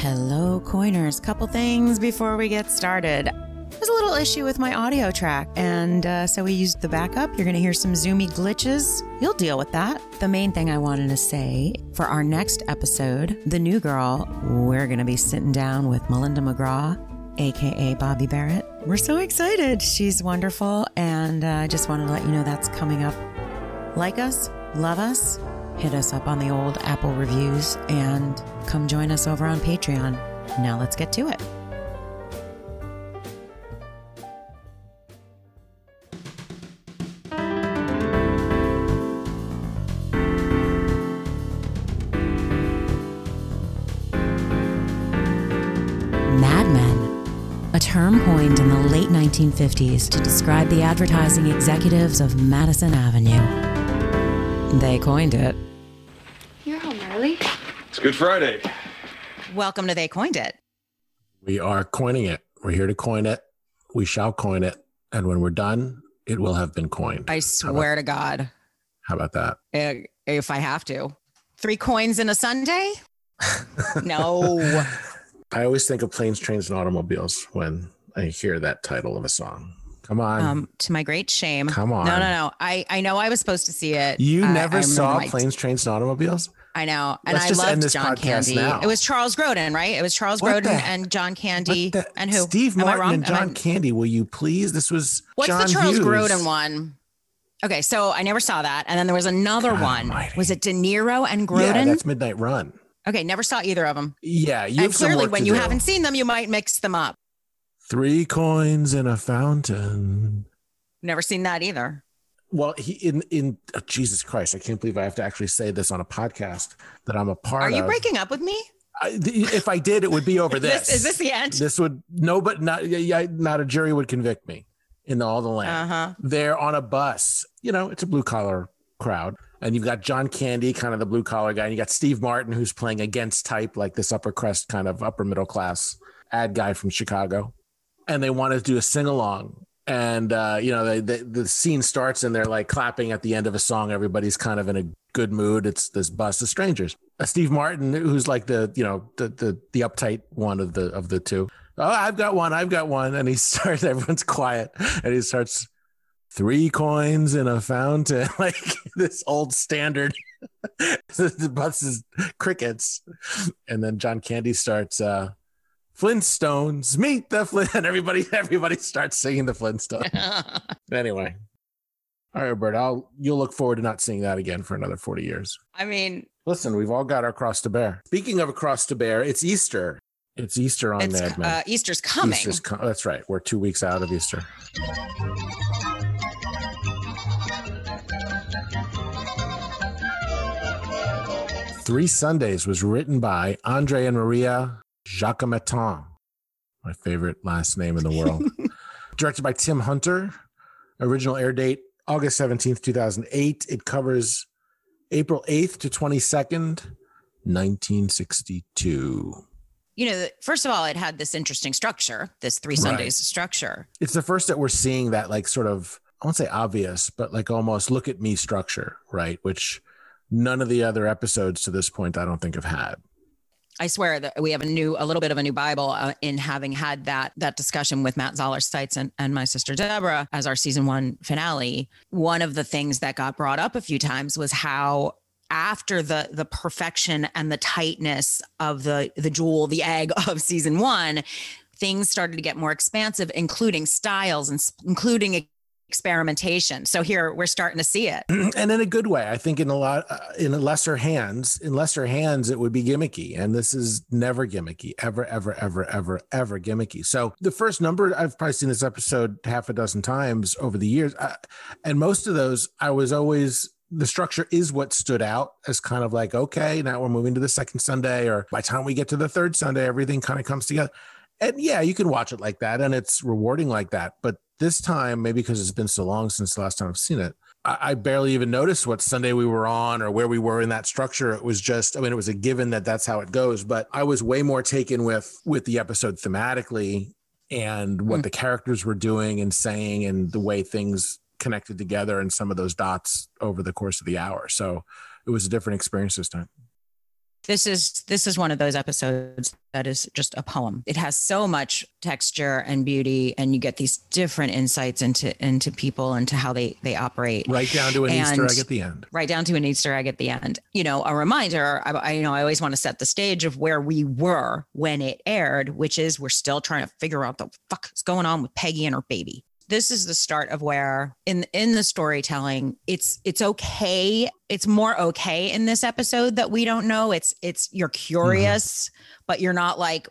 Hello, coiners. Couple things before we get started. There's a little issue with my audio track, and uh, so we used the backup. You're going to hear some zoomy glitches. You'll deal with that. The main thing I wanted to say for our next episode, The New Girl, we're going to be sitting down with Melinda McGraw, aka Bobby Barrett. We're so excited. She's wonderful, and I uh, just wanted to let you know that's coming up. Like us, love us, hit us up on the old Apple reviews, and come join us over on Patreon. Now let's get to it. Term coined in the late 1950s to describe the advertising executives of Madison Avenue. They coined it. You're home early. It's Good Friday. Welcome to They Coined It. We are coining it. We're here to coin it. We shall coin it. And when we're done, it will have been coined. I swear to God, How about that? if I have to. Three coins in a Sunday? No. I always think of planes, trains, and automobiles when I hear that title of a song. Come on. um, to my great shame. Come on. No, no, no. I, I know I was supposed to see it. you I- never I saw remember my- planes, trains, and automobiles? I know. And Let's I loved this John Candy. now. It was Charles Grodin, right? It was Charles What Grodin and John Candy. The- And who? Steve Am I Martin wrong? and Am I- John Candy. Will you please? This was What's John the Charles Hughes. Grodin one? Okay, so I never saw that. And then there was another God one. almighty. Was it De Niro and Grodin? Yeah, that's Midnight Run. okay, never saw either of them. Yeah, you and clearly, when you do. haven't seen them, you might mix them up. Three coins in a fountain. Never seen that either. Well, he in in oh, Jesus Christ, I can't believe I have to actually say this on a podcast that I'm a part Are you of. breaking up with me? I, if I did, it would be over this. Is this the end? This would no, but not yeah, not a jury would convict me in all the land. Uh huh. They're on a bus. You know, it's a blue collar crowd. And you've got John Candy, kind of the blue collar guy, and you got Steve Martin, who's playing against type, like this upper crust kind of upper middle class ad guy from Chicago. And they want to do a sing along. And uh, you know, they, the scene starts and they're like clapping at the end of a song. Everybody's kind of in a good mood. It's this bus of strangers. Uh, Steve Martin, who's like the you know the the the uptight one of the of the two. Oh, I've got one. I've got one. And he starts. Everyone's quiet, and he starts three coins in a fountain, like this old standard. the bus is crickets, and then John Candy starts. uh Flintstones, meet the Flint, and everybody, everybody starts singing the Flintstones. anyway, all right, Bert, I'll you'll look forward to not seeing that again for another forty years. I mean, Listen, we've all got our cross to bear. Speaking of a cross to bear, it's Easter. It's Easter on it's Mad Men. uh, Easter's coming. Easter's co- that's right. We're two weeks out of Easter. Three Sundays was written by Andre and Maria Jacquemetton, my favorite last name in the world. Directed by Tim Hunter. Original air date August 17th, 2008. It covers April 8th to 22nd, 1962. you know, first of all, it had this interesting structure, this three Right. Sundays structure. it's the first that we're seeing that like sort of I won't say obvious, but like almost look at me structure, right? Which none of the other episodes to this point I don't think have had. I swear that we have a new, a little bit of a new Bible uh, in having had that that discussion with Matt Zoller Seitz and, and my sister Deborah as our season one finale. One of the things that got brought up a few times was how after the the perfection and the tightness of the the jewel, the egg of season one, things started to get more expansive, including styles and including experimentation. So here we're starting to see it. and in a good way. I think in a lot uh, in lesser hands, in lesser hands it would be gimmicky and this is never gimmicky, ever ever ever ever ever gimmicky. So the first number I've probably seen this episode half a dozen times over the years and most of those I was always the structure is what stood out as kind of like okay, now we're moving to the second Sunday or by the time we get to the third Sunday everything kind of comes together. And yeah, you can watch it like that and it's rewarding like that, but this time maybe because it's been so long since the last time I've seen it I, I barely even noticed what Sunday we were on or where we were in that structure. It was just, I mean, it was a given that that's how it goes. But I was way more taken with with the episode thematically and what Mm. the characters were doing and saying and the way things connected together and some of those dots over the course of the hour. So it was a different experience this time. This is this is one of those episodes that is just a poem. It has so much texture and beauty and you get these different insights into into people and to how they they operate. Right down to an And- easter egg at the end. right down to an easter egg at the end. You know a reminder I, I you know i always want to set the stage of where we were when it aired which is we're still trying to figure out the fuck is going on with peggy and her baby this is the start of where in in the storytelling it's it's okay it's more okay in this episode that we don't know. It's it's you're mm-hmm. curious but you're not like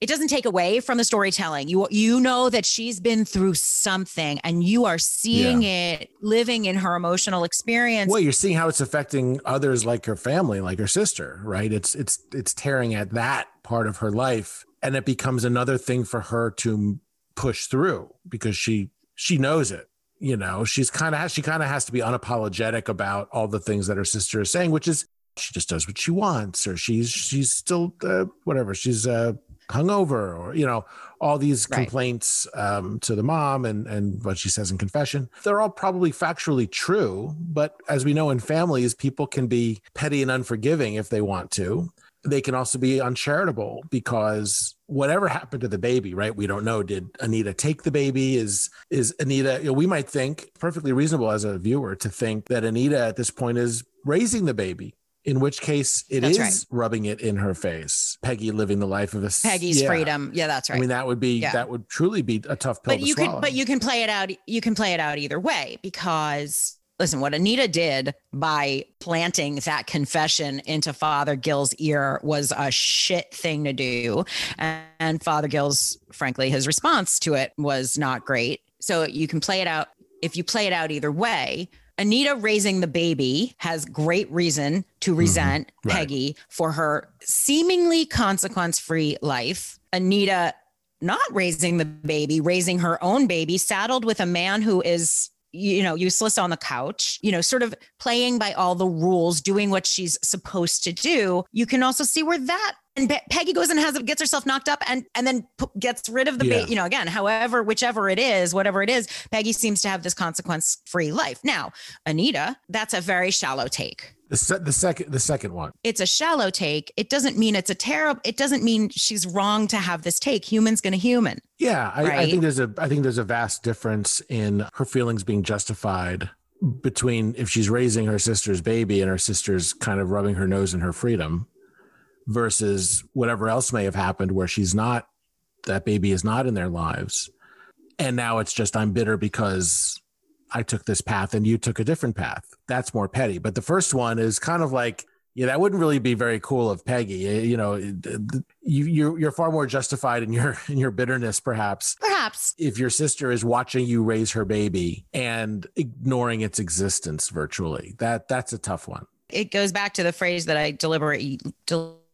it doesn't take away from the storytelling. You you know that she's been through something and you are seeing it living in her emotional experience. Well you're seeing how it's affecting others like her family like her sister right? It's it's it's tearing at that part of her life and it becomes another thing for her to push through because she she knows it you know? She's kind of she kind of has to be unapologetic about all the things that her sister is saying which is she just does what she wants or she's she's still uh, whatever she's uh hungover or you know all these Right. complaints um, to the mom and and what she says in confession. They're all probably factually true but as we know in families people can be petty and unforgiving if they want to they can also be uncharitable because whatever happened to the baby right? We don't know. Did anita take the baby? Is is anita you know, we might think perfectly reasonable as a viewer to think that anita at this point is raising the baby in which case it is That's right. rubbing it in her face. Peggy living the life of a peggy's yeah. freedom. Yeah that's right i mean that would be Yeah. that would truly be a tough pill but to you can but you can play it out you can play it out either way because listen what anita did by planting that confession into father gill's ear was a shit thing to do and, father gill's frankly his response to it was not great so you can play it out if you play it out either way Anita raising the baby has great reason to resent Mm-hmm. right. Peggy for her seemingly consequence free life. Anita not raising the baby, raising her own baby, saddled with a man who is, you know, useless on the couch, you know, sort of playing by all the rules, doing what she's supposed to do. You can also see where that and Pe- Peggy goes and has gets herself knocked up and and then p- gets rid of the Yeah. baby. You know, again, however, whichever it is, whatever it is, Peggy seems to have this consequence free life. Now, Anita, that's a very shallow take the, se- the second the second one it's a shallow take. It doesn't mean it's a terrible. It doesn't mean she's wrong to have this take. Human's going to human. Yeah, I, I think there's a I think there's a vast difference in her feelings being justified between if she's raising her sister's baby and her sister's kind of rubbing her nose in her freedom versus whatever else may have happened where she's not that baby is not in their lives and now it's just I'm bitter because I took this path and you took a different path. That's more petty. But the first one is kind of like yeah, that wouldn't really be very cool of Peggy. Eh, You know, it- you, you're you're far more justified in your in your bitterness, perhaps, Perhaps if your sister is watching you raise her baby and ignoring its existence virtually. That that's a tough one. it goes back to the phrase that I deliberately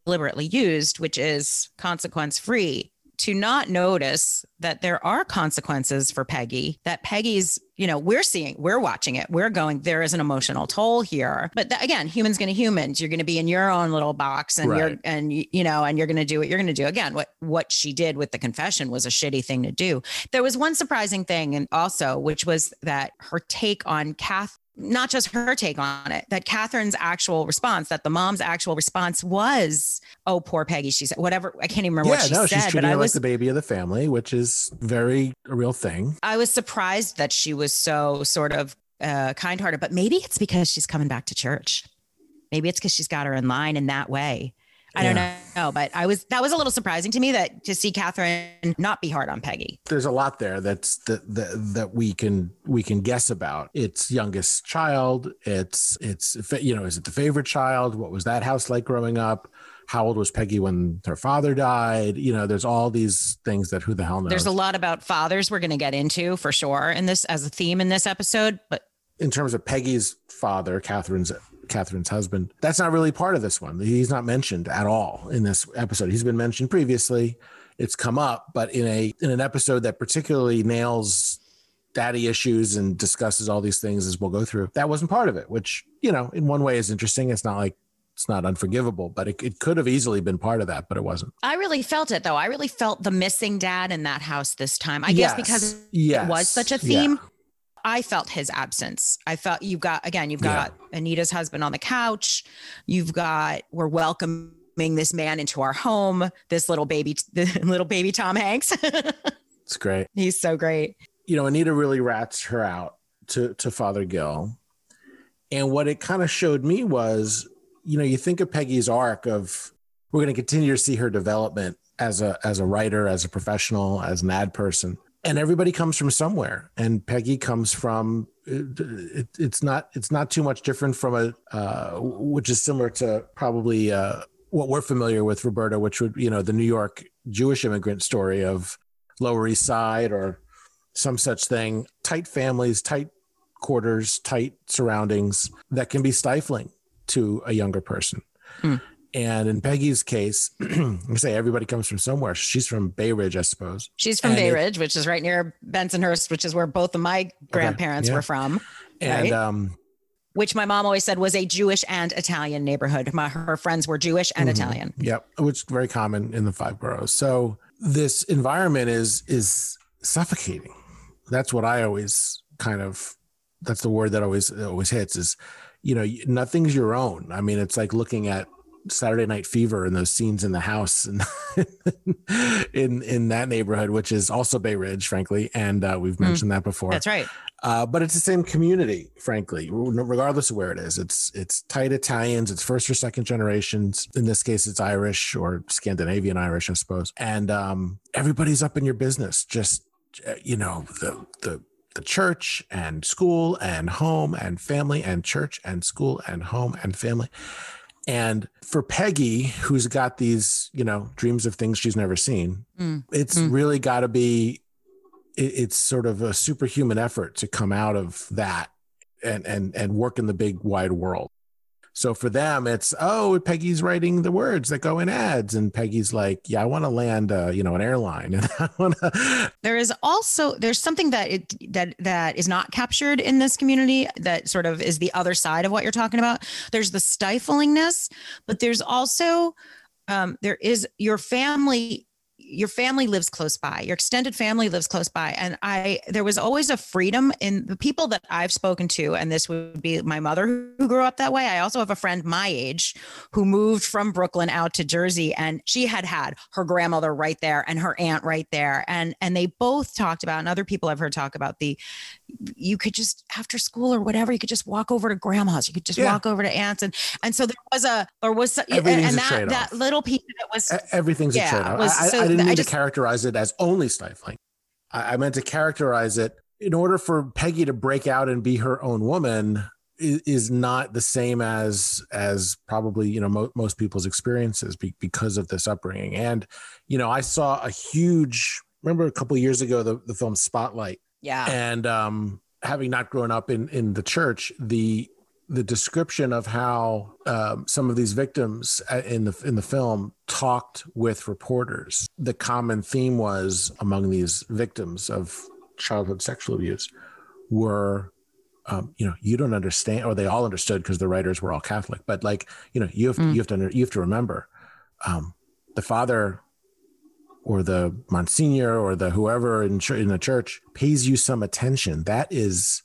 deliberately used, which is consequence free. To not notice that there are consequences for Peggy, that Peggy's, you know, we're seeing, we're watching it, we're going, there is an emotional toll here. But th- again, humans going to humans. You're going to be in your own little box, and you're, and you know, and you're going to do what you're going to do. Again, what what she did with the confession was a shitty thing to do. There was one surprising thing, and also, which was that her take on Kath not just her take on it, that Catherine's actual response, that the mom's actual response was, "Oh, poor Peggy." She said, "Whatever." I can't even remember yeah, what she no, said, she's but treating I her was like the baby of the family, which is very a real thing. I was surprised that she was so sort of uh, kind-hearted. But maybe it's because she's coming back to church. Maybe it's because she's got her in line in that way. I don't know, but I was that was a little surprising to me that to see Catherine not be hard on Peggy. there's a lot there that's that, that that we can we can guess about. Its youngest child. It's it's you know is it the favorite child? What was that house like growing up? How old was peggy when her father died? You know there's all these things that who the hell knows There's a lot about fathers we're going to get into for sure in this as a theme in this episode, but in terms of peggy's father catherine's catherine's husband. That's not really part of this one. He's not mentioned at all in this episode. He's been mentioned previously. It's come up but in a in an episode that particularly nails daddy issues and discusses all these things as we'll go through that wasn't part of it which you know in one way is interesting. It's not like it's not unforgivable but it, it could have easily been part of that but it wasn't. I really felt it though. I really felt the missing dad in that house this time. I guess because yes, was such a theme. I felt his absence. I felt you've got again, you've got yeah. Anita's husband on the couch. You've got we're welcoming this man into our home. This little baby, the little baby Tom Hanks. it's great. He's so great. You know, Anita really rats her out to to Father Gill, and what it kind of showed me was, you know, you think of Peggy's arc of we're going to continue to see her development as a as a writer, as a professional, as an ad person and everybody comes from somewhere and peggy comes from it, it, it's not it's not too much different from a uh, which is similar to probably uh, what we're familiar with roberta which would you know the new york jewish immigrant story of lower east side or some such thing tight families tight quarters tight surroundings that can be stifling to a younger person mm. And in Peggy's case, I say everybody comes from somewhere. She's from Bay Ridge, I suppose. She's from and Bay it, Ridge, which is right near Bensonhurst, which is where both of my grandparents okay, yeah. were from. And right? um, which my mom always said was a Jewish and Italian neighborhood. My, her friends were Jewish and mm-hmm. Italian. Yep, which is very common in the five boroughs. So this environment is is suffocating. That's what I always kind of. That's the word that always always hits is, you know, nothing's your own. I mean, it's like looking at Saturday Night Fever and those scenes in the house and in in that neighborhood, which is also Bay Ridge, frankly, and uh, we've hmm. mentioned mm, that before. That's right. Uh, but it's the same community, frankly, regardless of where it is. It's it's tight Italians. It's first or second generations. In this case, it's Irish or Scandinavian Irish, I suppose. And um, everybody's up in your business. Just uh, you know the the the church and school and home and family and church and school and home and family and for Peggy, who's got these, you know, dreams of things she's never seen, mm. it's mm. really got to be, it's sort of a superhuman effort to come out of that and and and work in the big wide world. So for them, it's oh, Peggy's writing the words that go in ads, and Peggy's like, yeah, I want to land, uh, you know, an airline, and I want to. There is also there's something that it that that is not captured in this community that sort of is the other side of what you're talking about. There's the stiflingness, but there's also um, there is your family your family lives close by your extended family lives close by. And i there was always a freedom in the people that i've spoken to and this would be my mother who grew up that way. I also have a friend my age who moved from brooklyn out to jersey and she had had her grandmother right there and her aunt right there. And and they both talked about and other people i've heard talk about the you could just after school or whatever you could just walk over to grandma's. You could just yeah. walk over to aunts. And and so there was a there was and, and that that little piece that was everything's yeah, a trade-off I, so I, didn't mean I just, to characterize it as only stifling. I, I meant to characterize it in order for peggy to break out and be her own woman is, is not the same as as probably you know mo- most people's experiences be, because of this upbringing. And you know i saw a huge remember a couple years ago the, the film spotlight? Yeah. And um, having not grown up in in the church, the the description of how um, some of these victims uh, in the in the film talked with reporters. The common theme was among these victims of childhood sexual abuse were um, you know you don't understand or they all understood because the writers were all catholic but like you know you have mm. you have to you have to remember um, the father or the monsignor or the whoever in, in the church pays you some attention that is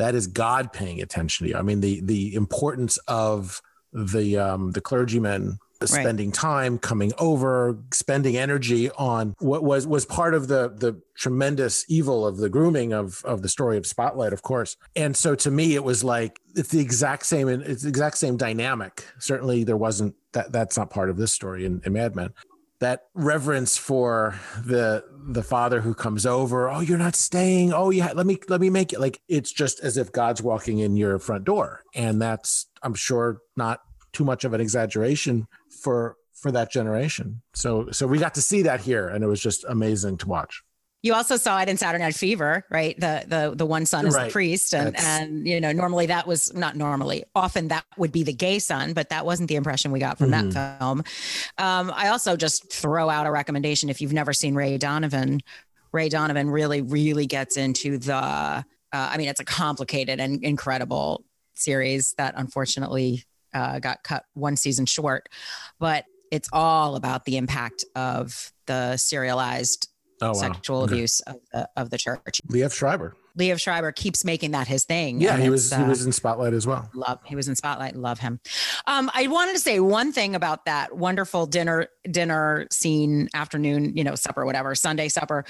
that is god paying attention to you. I mean the the importance of the um the clergymen spending right. time coming over spending energy on what was was part of the the tremendous evil of the grooming of of the story of spotlight of course. And so to me it was like it's the exact same it's the exact same dynamic. Certainly there wasn't that that's not part of this story in, in mad men that reverence for the the father who comes over oh you're not staying. Oh yeah let me let me make it. Like it's just as if god's walking in your front door. And that's i'm sure not too much of an exaggeration for for that generation. So so we got to see that here and it was just amazing to watch you also saw it in Saturday Night Fever, right? The the the one son is right. the priest, and That's... and you know normally that was not normally. Often that would be the gay son, but that wasn't the impression we got from mm-hmm. that film. Um, I also just throw out a recommendation if you've never seen Ray Donovan. Ray Donovan really really gets into the. Uh, I mean, it's a complicated and incredible series that unfortunately uh, got cut one season short, but it's all about the impact of the serialized oh, wow. sexual okay. abuse of the, of the church. Liev Schreiber. Liev Schreiber keeps making that his thing. Yeah, he it's, was he uh, was in Spotlight as well. love he was in spotlight love him um i wanted to say one thing about that wonderful dinner dinner scene afternoon you know supper whatever sunday supper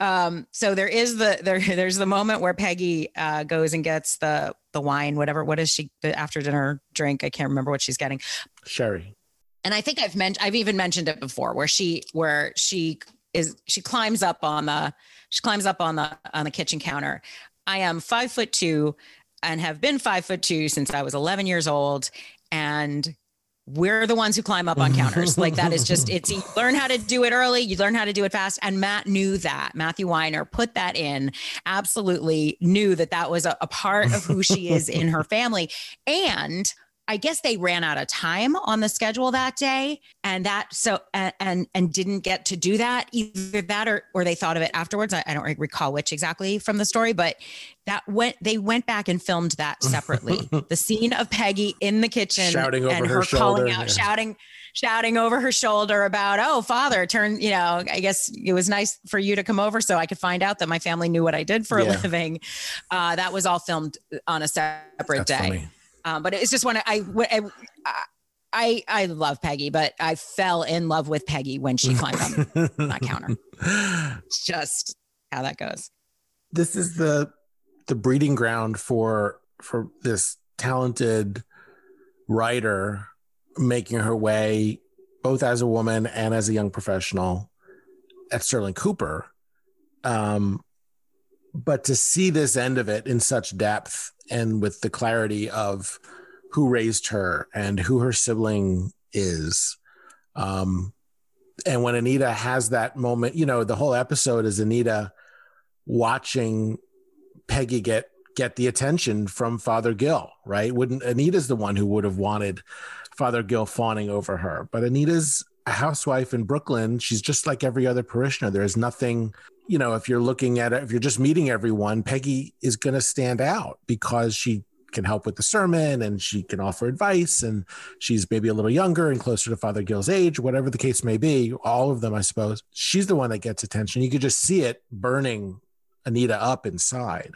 um so there is the there there's the moment where peggy uh goes and gets the the wine whatever what is she the after dinner drink i can't remember what she's getting Sherry. and I think I've mentioned I've even mentioned it before where she where she is she climbs up on the she climbs up on the on the kitchen counter. I am five foot two and have been five foot two since I was 11 years old. And we're the ones who climb up on counters. Like that is just, it's you learn how to do it early, you learn how to do it fast. And Matt knew that. Matthew Weiner put that in, absolutely knew that that was a, a part of who she is in her family. And I guess they ran out of time on the schedule that day, and that so and and, didn't get to do that either that or or they thought of it afterwards. I, I don't recall which exactly from the story, but that went they went back and filmed that separately. the scene of Peggy in the kitchen Shouting over and her her, calling shoulder, out, yeah. shouting, shouting over her shoulder about, oh, father, turn, you know, I guess it was nice for you to come over so I could find out that my family knew what I did for Yeah. a living. Uh, that was all filmed on a separate That's day. funny. Um, but it's just one I, I I I love Peggy, but I fell in love with Peggy when she climbed on that counter. It's just how that goes. this is the the breeding ground for for this talented writer making her way both as a woman and as a young professional at Sterling Cooper. Um, but to see this end of it in such depth and with the clarity of who raised her and who her sibling is. Um, and when Anita has that moment, you know, the whole episode is Anita watching Peggy get get the attention from Father Gill, right? Wouldn't Anita's the one who would have wanted Father Gill fawning over her, but Anita's a housewife in Brooklyn. She's just like every other parishioner. There's nothing, you know, if you're looking at it, if you're just meeting everyone, Peggy is going to stand out because she can help with the sermon and she can offer advice and she's maybe a little younger and closer to Father Gill's age, whatever the case may be, all of them, I suppose. She's the one that gets attention. You could just see it burning Anita up inside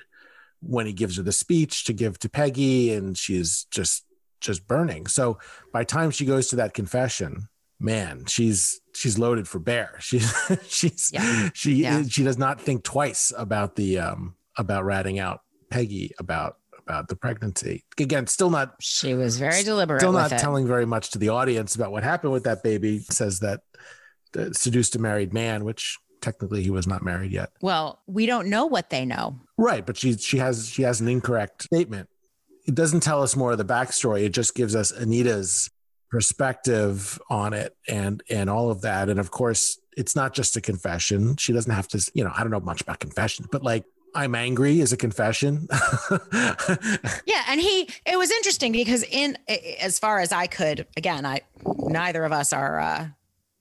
when he gives her the speech to give to Peggy and she's just just burning. So by time she goes to that confession, man, she's she's loaded for bear. She's she's Yeah. she Yeah. she does not think twice about the um about ratting out Peggy about about the pregnancy. Again, still not She was very deliberate still not telling very much to the audience about what happened with that baby. Says that uh, seduced a married man, which technically he was not married yet. well, we don't know what they know. Right, but she she has she has an incorrect statement. It doesn't tell us more of the backstory. It just gives us Anita's perspective on it and and all of that. And of course, it's not just a confession. She doesn't have to, you know, I don't know much about confession but like I'm angry is a confession. Yeah, and he it was interesting because in as far as I could, again, I neither of us are uh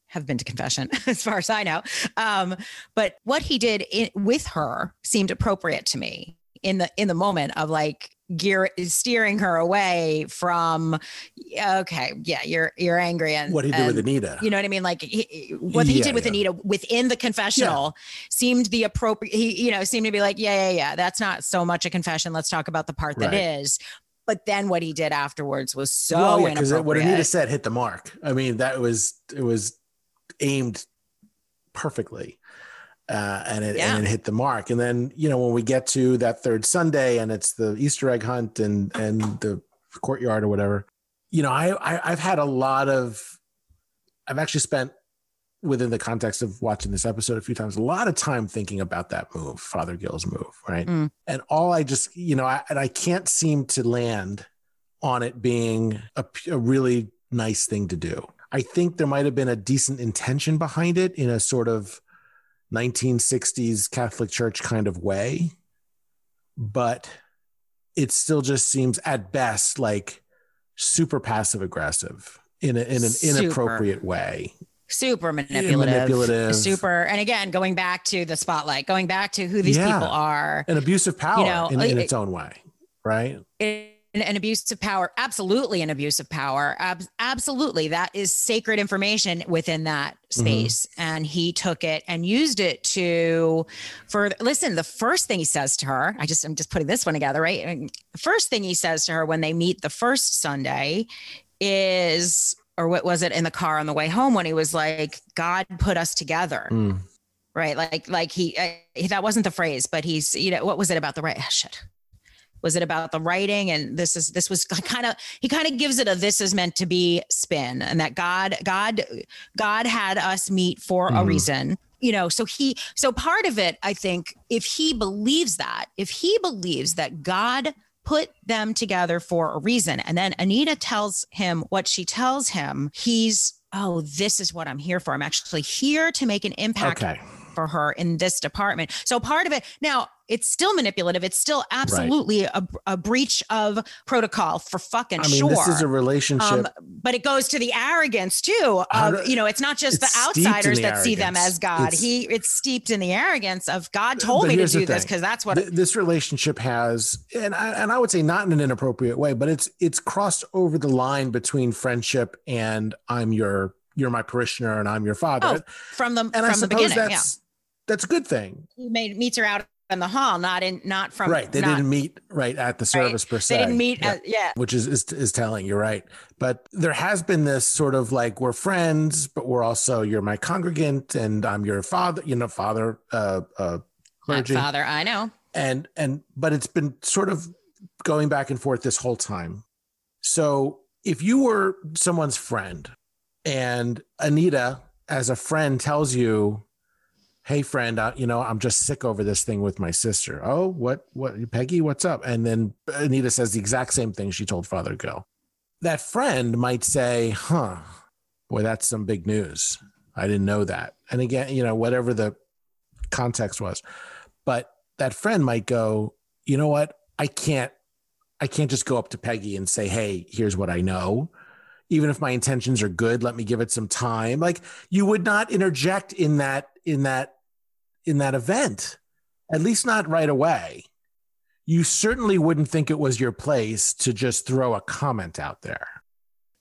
have been to confession as far as I know. Um but what he did in, with her seemed appropriate to me in the in the moment of like gear steering her away from okay, yeah, you're you're angry and what he did with Anita. you know what I mean? Like he, what he Yeah, did with yeah. Anita within the confessional seemed the appropriate. He, you know, seemed to be like, yeah, yeah, yeah. That's not so much a confession. Let's talk about the part that Right. is. But then what he did afterwards was so well, yeah, inappropriate. what Anita said hit the mark. I mean, that was it was aimed perfectly, uh, and it Yeah. and it hit the mark. And then you know when we get to that third Sunday and it's the Easter egg hunt and and the courtyard or whatever, you know, I, I I've had a lot of, I've actually spent within the context of watching this episode a few times a lot of time thinking about that move father gill's move right Mm. and all i just you know I, and i can't seem to land on it being a really nice thing to do i think there might have been a decent intention behind it in a sort of 1960s catholic church kind of way but it still just seems at best like super passive aggressive in, a, in an Super. inappropriate way super manipulative, manipulative. super. And again, going back to the spotlight, going back to who these Yeah. people are. an abuse of power know, in, in its own way right It, an abuse of power absolutely an abuse of power Ab- absolutely. That is sacred information within that Mm-hmm. space. And he took it and used it to for listen the first thing he says to her i just i'm just putting this one together right? And the first thing he says to her when they meet the first sunday is or what was it in the car on the way home when he was like god put us together. Mm. right? Like like he uh, that wasn't the phrase but he's you know what was it about the right? Oh, shit was it about the writing and this is this was kind of he kind of gives it a this is meant to be spin and that god god god had us meet for a Mhm. reason you know so he so part of it i think if he believes that if he believes that god put them together for a reason and then anita tells him what she tells him he's oh this is what i'm here for i'm actually here to make an impact Okay. for her in this department. So part of it now it's still manipulative. It's still absolutely a, a breach of protocol for fucking I mean, sure. this is a relationship. um, but it goes to the arrogance too of do- you know it's not just the it's in outsiders the that see them as God. It's- he it's steeped in the arrogance of God told me to do this because that's what Th- this relationship has, and I, and I would say not in an inappropriate way, but it's it's crossed over the line between friendship and I'm your you're my parishioner and I'm your father. Oh, from the and from I the suppose beginning. Yeah, that's that's a good thing, he made meets her out in the hall, not in not from right? They not- didn't meet right at the service per se. They didn't meet. Yeah. At, yeah. which is, is is telling you're right but there has been this sort of like we're friends but we're also you're my congregant and i'm your father you know father uh uh Not clergy father, I know. and and but it's been sort of going back and forth this whole time so if you were someone's friend and anita as a friend tells you hey friend you know i'm just sick over this thing with my sister. Oh what what peggy what's up? And then anita says the exact same thing she told father gill that friend might say huh boy that's some big news. I didn't know that. And again you know whatever the context was. But that friend might go you know what? I can't i can't just go up to peggy and say hey here's what i know. Even if my intentions are good let me give it some time. Like you would not interject in that in that in that event at least not right away you certainly wouldn't think it was your place to just throw a comment out there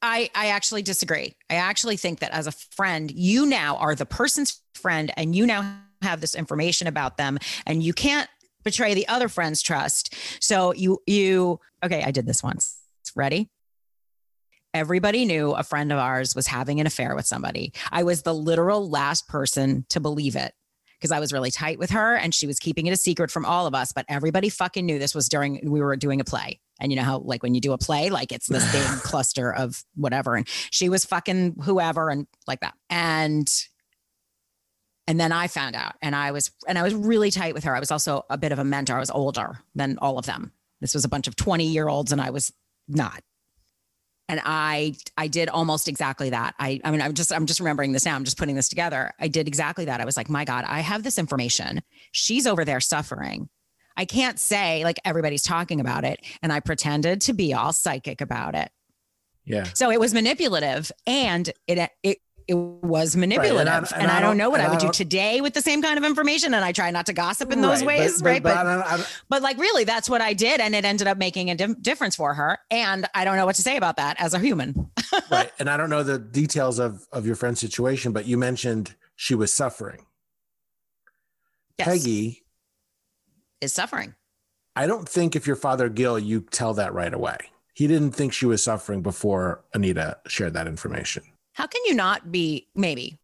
I, I actually disagree. I actually think that as a friend, you now are the person's friend and you now have this information about them and you can't betray the other friend's trust. So you, you, okay, I did this once. Ready? Everybody knew a friend of ours was having an affair with somebody. I was the literal last person to believe it because I was really tight with her and she was keeping it a secret from all of us. But everybody fucking knew this was during we were doing a play. And you know how, like, when you do a play, like it's this big cluster of whatever. And she was fucking whoever and like that. And and then I found out and I was and I was really tight with her. I was also a bit of a mentor. I was older than all of them. This was a bunch of 20 year olds and I was not. And I I did almost exactly that. I I mean I'm just I'm just remembering this now. I'm just putting this together. I did exactly that. I was like, "My god, I have this information. She's over there suffering. I can't say like everybody's talking about it and I pretended to be all psychic about it. yeah So it was manipulative and it it it was manipulative. and I- and, and I, I don't don't- know what I would I do today with the same kind of information. And I try not to gossip in those Right, ways, but- right? but But I I but like really, that's what I did, and it ended up making a dim- difference for her. And I don't know what to say about that as a human. right and i don't know the details of of your friend's situation but you mentioned she was suffering Yes, peggy is suffering. I don't think if you're Father Gill, you tell that right away. He didn't think she was suffering before Anita shared that information. How can you not be? Maybe.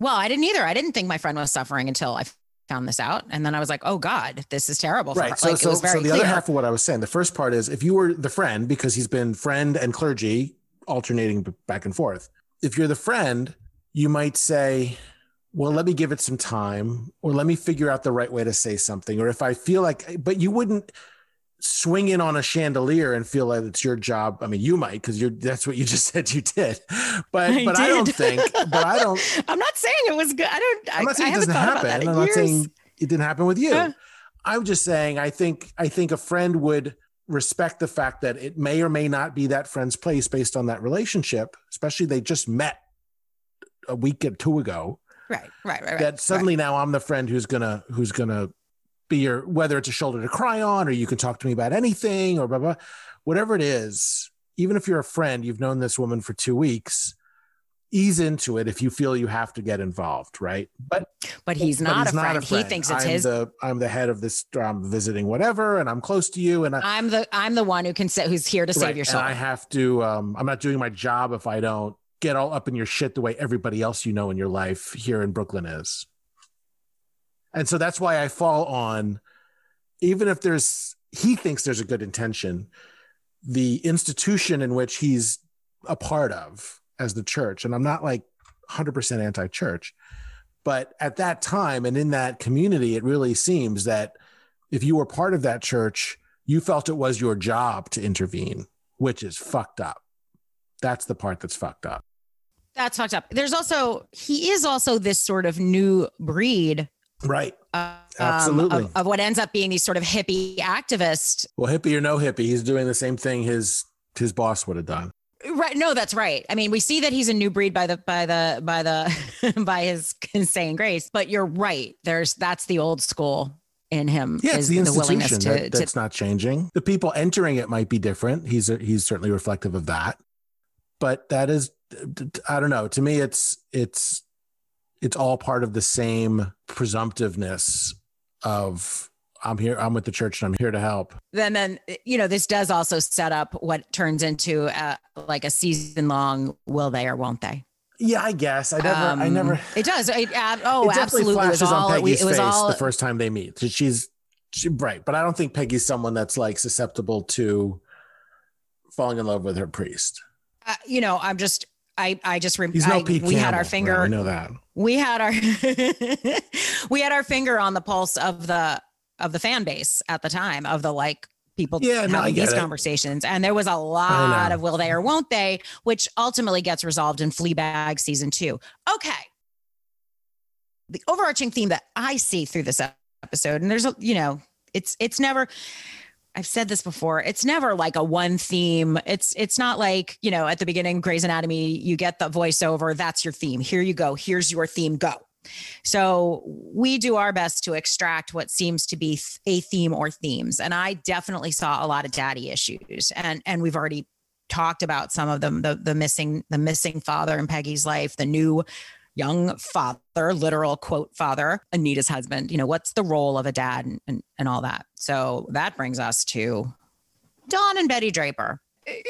Well, I didn't either. I didn't think my friend was suffering until I found this out, and then I was like, "Oh God, this is terrible." Right. So, like, so, it was very so the clear. other half of what I was saying, the first part is if you were the friend, because he's been friend and clergy alternating back and forth. If you're the friend, you might say, well, let me give it some time, or let me figure out the right way to say something. Or if I feel like, but you wouldn't swing in on a chandelier and feel like it's your job. I mean, you might, because you're that's what you just said you did. But I but I don't think, but I don't I'm not saying it was good. I don't. I'm not saying I it doesn't happen. I'm in not saying it didn't happen with you. I'm just saying I think I think a friend would respect the fact that it may or may not be that friend's place based on that relationship, especially they just met a week or two ago. Right, right, right, right. that suddenly now I'm the friend who's gonna who's gonna be your whether it's a shoulder to cry on or you can talk to me about anything or blah blah whatever it is even if you're a friend you've known this woman for two weeks ease into it if you feel you have to get involved right? But but he's but not, he's a, friend. a friend. He thinks it's I'm his the i'm the head of this i'm visiting whatever and i'm close to you and I, i'm the i'm the one who can say who's here to save right, your and soul. I have to um i'm not doing my job if i don't get all up in your shit the way everybody else you know in your life here in brooklyn is and so that's why i fall on even if there's he thinks there's a good intention the institution in which he's a part of as the church and i'm not like 100% anti-church but at that time and in that community it really seems that if you were part of that church you felt it was your job to intervene which is fucked up. That's the part that's fucked up. That's fucked up. There's also he is also this sort of new breed right uh, Absolutely. Um, of, of, what ends up being these sort of hippie activists. Well, hippie or no hippie, he's doing the same thing his his boss would have done. Right. No, that's right. I mean, we see that he's a new breed by the by the by the by his saying grace. But you're right. There's that's the old school in him. Yeah, it's the institution the that, that's to, not changing. The people entering it might be different. He's a, he's certainly reflective of that. But that is, I don't know. To me, it's it's it's all part of the same presumptiveness of I'm here, I'm with the church and I'm here to help. Then, then, you know, this does also set up what turns into a, like a season long will they or won't they? Yeah, I guess I never, um, I never. It does. It, uh, oh, it absolutely. Flashes it was all, on Peggy's it was face all, the first time they meet. She's she, right, but I don't think Peggy's someone that's like susceptible to falling in love with her priest. Uh, you know, I'm just I I just rem- He's no I, Pete we Campbell, had our finger. I know that. We had our we had our finger on the pulse of the of the fan base at the time of the like people yeah, having no, these it. conversations. And there was a lot of will they or won't they, which ultimately gets resolved in Fleabag season two. Okay. The overarching theme that I see through this episode, and there's a, you know, it's it's never I've said this before. It's never like a one theme. It's it's not like, you know, at the beginning Grey's Anatomy, you get the voiceover, that's your theme. Here you go. Here's your theme. Go. So we do our best to extract what seems to be a theme or themes. And I definitely saw a lot of daddy issues. And and we've already talked about some of them, the the missing the missing father in Peggy's life, the new young father, literal quote father, Anita's husband. You know, what's the role of a dad and, and, and all that. So that brings us to Don and Betty Draper.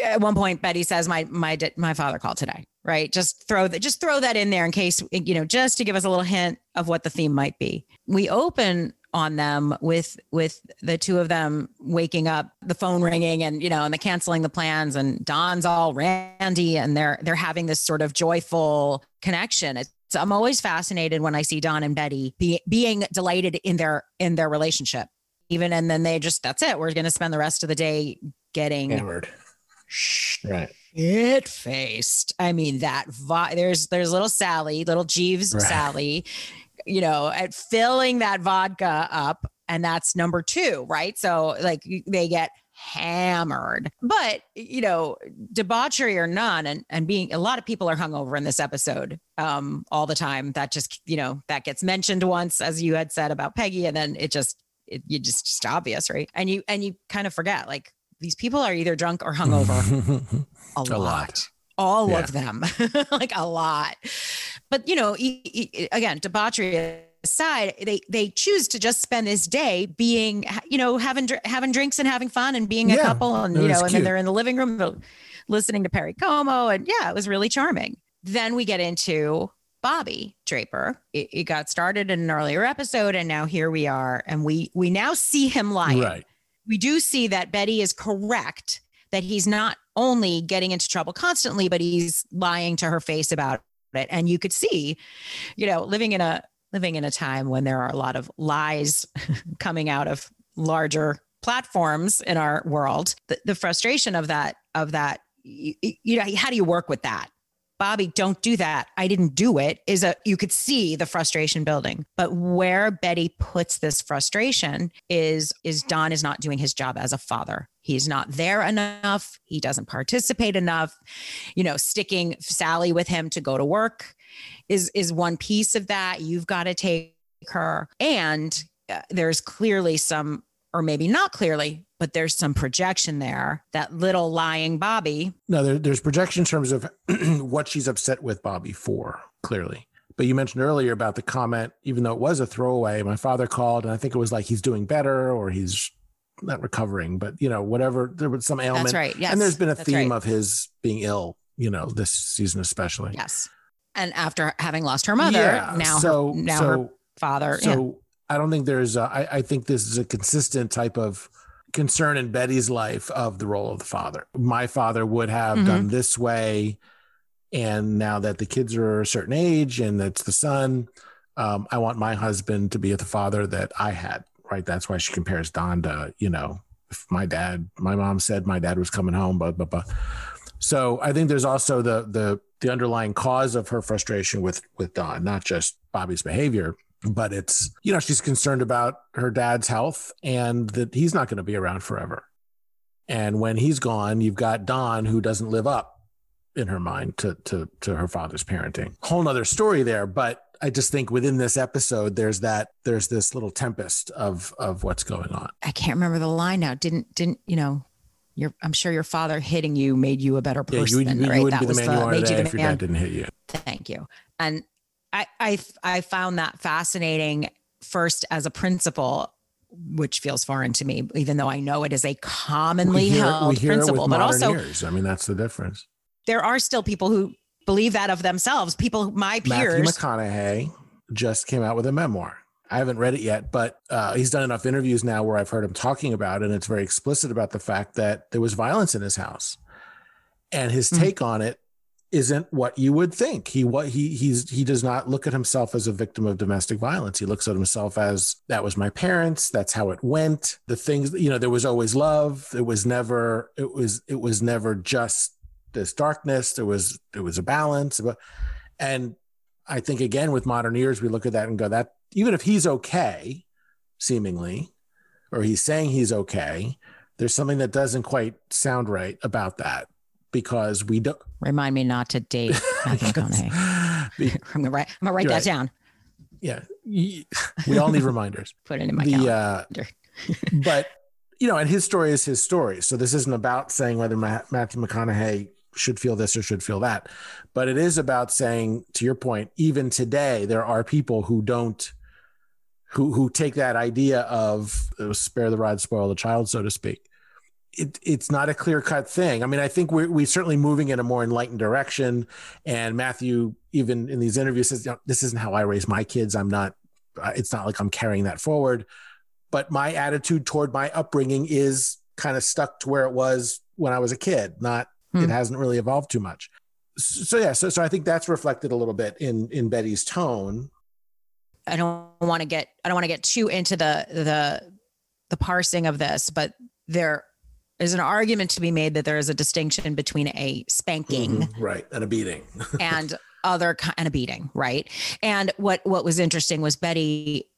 At one point, Betty says, "My my my father called today." Right? Just throw that. Just throw that in there in case you know, just to give us a little hint of what the theme might be. We open on them with with the two of them waking up the phone ringing and you know and the canceling the plans. And don's all randy and they're they're having this sort of joyful connection. It's i'm always fascinated when i see don and betty be, being delighted in their in their relationship. Even and then they just that's it. We're going to spend the rest of the day getting hammered. Right. It faced i mean that vi- there's there's little sally little jeeves right. sally you know, at filling that vodka up. And that's number two, right? So, like, they get hammered. But, you know, debauchery or none, and, and being a lot of people are hungover in this episode um, all the time. That just, you know, that gets mentioned once, as you had said about Peggy, and then it just, it, you just, just obvious, right? And you, and you kind of forget like these people are either drunk or hungover a, lot. a lot all yeah. of them, like a lot. But you know, e- e- again, debauchery aside, they they choose to just spend this day being, you know, having having drinks and having fun and being a couple, and you know, and then they're in the living room uh, listening to Perry Como, and yeah, it was really charming. Then we get into Bobby Draper. It, it, got started in an earlier episode, and now here we are, and we we now see him lying. Right. We do see that Betty is correct that he's not only getting into trouble constantly, but he's lying to her face about it. And you could see, you know, living in a living in a time when there are a lot of lies coming out of larger platforms in our world, the, the frustration of that of that you, you know how do you work with that Bobby, don't do that. I didn't do it. Is a you could see the frustration building. But where Betty puts this frustration is is Don is not doing his job as a father. He's not there enough. He doesn't participate enough. You know, sticking Sally with him to go to work is is one piece of that. You've got to take her and uh, there's clearly some, or maybe not clearly, but there's some projection there that little lying Bobby. No, there, there's projection in terms of what she's upset with Bobby for, clearly. But you mentioned earlier about the comment, even though it was a throwaway, my father called and I think it was like he's doing better or he's not recovering, but you know, whatever. There was some ailment. That's right. Yes. And there's been a That's theme right. of his being ill, you know, this season especially. Yes. And after having lost her mother, Yeah, now so, her, now so, her father. so yeah. I don't think there's, a, I, I think this is a consistent type of concern in Betty's life of the role of the father. My father would have Mhm. done this way. And now that the kids are a certain age and it's the son, um, I want my husband to be the father that I had, right? That's why she compares Don to, you know, if my dad, my mom said my dad was coming home, blah, blah, blah. So I think there's also the, the, the underlying cause of her frustration with, with Don, not just Bobby's behavior, but it's, you know, she's concerned about her dad's health and that he's not going to be around forever. And when he's gone, you've got Don who doesn't live up in her mind to to to her father's parenting. Whole nother story there, but I just think within this episode, there's that there's this little tempest of of what's going on. I can't remember the line now. Didn't didn't you know? Your, I'm sure your father hitting you made you a better person. you, you, you right? wouldn't That be the was man you are made today the if your man. dad didn't hit you. Thank you. And I, I, I found that fascinating first as a principle, which feels foreign to me, even though I know it is a commonly hear, held principle. But also, ears. I mean, that's the difference. there are still people who believe that of themselves. People, my peers. Matthew. McConaughey just came out with a memoir. I haven't read it yet, but uh, he's done enough interviews now where I've heard him talking about it, and it's very explicit about the fact that there was violence in his house, and his Mhm. take on it isn't what you would think. He what he he's he does not look at himself as a victim of domestic violence. He looks at himself as that was my parents. That's how it went. The things you know, there was always love. It was never. It was it was never just this darkness. There was there was a balance. But and I think again with modern ears, we look at that and go that even if he's okay, seemingly, or he's saying he's okay, there's something that doesn't quite sound right about that because we don't. Remind me not to date Matthew McConaughey. Be- I'm gonna write. I'm gonna write that right. down. yeah, we all need reminders. Put it in my the calendar. uh, but you know, and his story is his story. So this isn't about saying whether Ma- Matthew McConaughey should feel this or should feel that, but it is about saying, to your point, even today there are people who don't, who who take that idea of uh, spare the rod, spoil the child, so to speak. It, it's not a clear cut thing. I mean, I think we're we certainly moving in a more enlightened direction. And Matthew, even in these interviews, says, "This isn't how I raise my kids. I'm not. It's not like I'm carrying that forward." but my attitude toward my upbringing is kind of stuck to where it was when I was a kid. Not Hmm. it hasn't really evolved too much. So yeah, so so I think that's reflected a little bit in in Betty's tone. I don't want to get I don't want to get too into the the the parsing of this, but there is an argument to be made that there is a distinction between a spanking Mhm, right, and a beating. and other kind of beating, right? And what what was interesting was Betty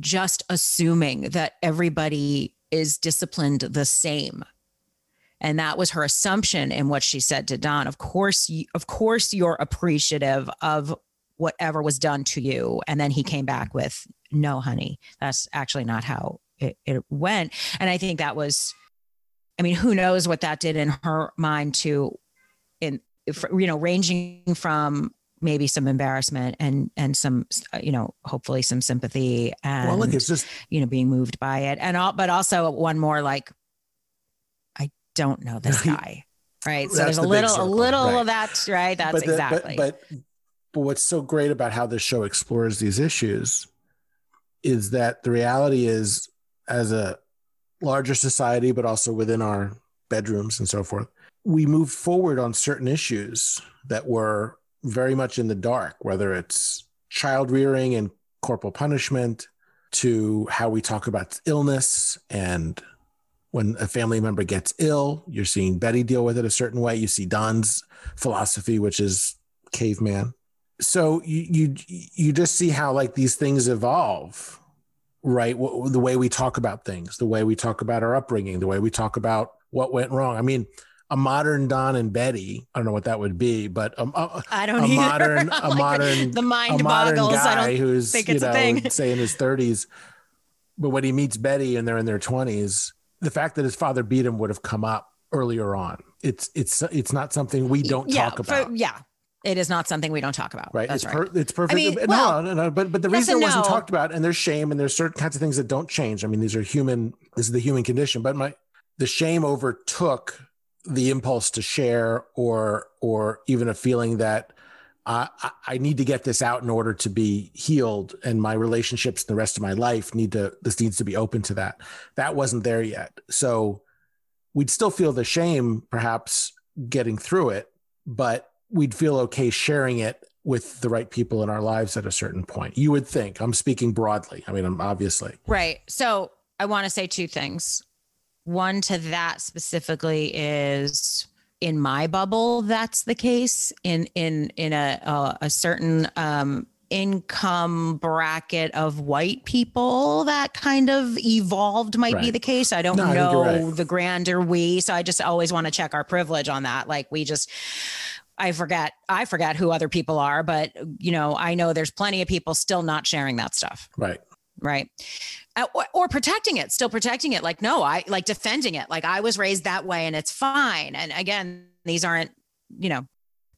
just assuming that everybody is disciplined the same. And that was her assumption in what she said to Don. Of course, you, of course, you're appreciative of whatever was done to you. And then he came back with, "No, honey, that's actually not how it, it went." And I think that was, I mean, who knows what that did in her mind to, in you know, ranging from maybe some embarrassment and and some, you know, hopefully some sympathy and well, look, it's just you know being moved by it and all but also one more like don't know this guy right? So there's a the little a little right. of that right? That's but the- but- exactly. But, but what's so great about how this show explores these issues is that the reality is, as a larger society, but also within our bedrooms and so forth, we moved forward on certain issues that were very much in the dark, whether it's child rearing and corporal punishment, to how we talk about illness and when a family member gets ill, you're seeing Betty deal with it a certain way. You see Don's philosophy, which is caveman. So you you you just see how like these things evolve, right? The way we talk about things, the way we talk about our upbringing, the way we talk about what went wrong. I mean, a modern Don and Betty. I don't know what that would be, but um, a, i don't a either. modern- a Like, modern- the a mind modern boggles i guy don't who's think you a know thing. say in his 30s But when he meets Betty and they're in their 20s, the fact that his father beat him would have come up earlier on. It's it's it's not something we don't yeah, talk about. For, yeah. It is not something we don't talk about. right. That's it's right. per, it's perfect. mean, no, well, no, no. But but the reason it wasn't no. talked about, and there's shame, and there's certain kinds of things that don't change. I mean, these are human. This is the human condition. But my the shame overtook the impulse to share, or or even a feeling that I I- need to get this out in order to be healed, and my relationships and the rest of my life need to. This needs to be open to that. That wasn't there yet. So we'd still feel the shame, perhaps getting through it, but we'd feel okay sharing it with the right people in our lives at a certain point. You would think. I'm speaking broadly. I mean, I'm obviously. Right. So I want to say two things. One to that specifically is in my bubble, that's the case. In in in a a, a certain um, income bracket of white people, that kind of evolved might be the case. I don't No, I know right. the grander we. So I just always want to check our privilege on that. Like we just. I forget I forget who other people are, but you know, I know there's plenty of people still not sharing that stuff Right. right Uh, or, or protecting it still protecting it like no i like defending it like i was raised that way and it's fine. And again these aren't you know.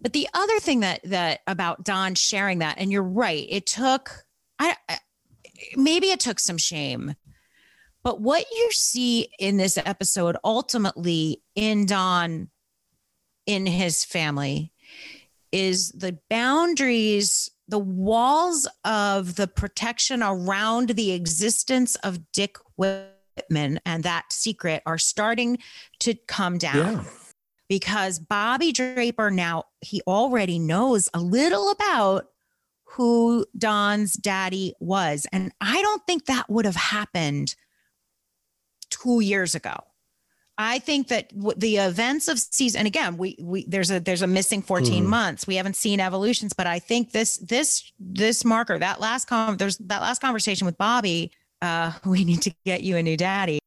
But the other thing that that about don sharing that and you're right it took i I- maybe it took some shame but what you see in this episode ultimately in don in his family is the boundaries the walls of the protection around the existence of Dick Whitman and that secret are starting to come down Yeah. because Bobby Draper now he already knows a little about who Don's daddy was and I don't think that would have happened 2 years ago. I think that w- the events of season and again we we there's a there's a missing 14 Hmm. months. We haven't seen evolutions but I think this this this marker that last con there's that last conversation with Bobby uh we need to get you a new daddy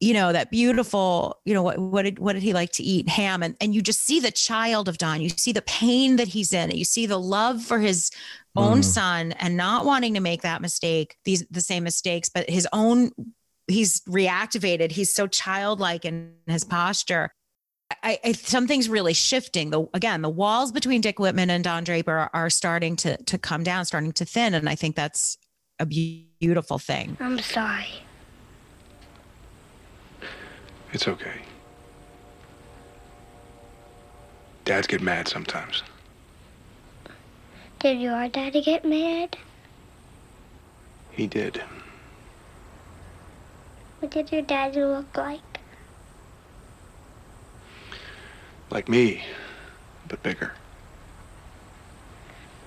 you know that beautiful you know what what did what did he like to eat ham and and you just see the child of don you see the pain that he's in you see the love for his own Mhm. son and not wanting to make that mistake these the same mistakes but his own he's reactivated he's so childlike in his posture I, I something's really shifting. The again, the walls between Dick Whitman and Don Draper are, are starting to to come down, starting to thin, and I think that's a beau- beautiful thing. I'm sorry. It's okay. Dads get mad sometimes. Did your daddy get mad? He did. What did your daddy look like? Like me, but bigger.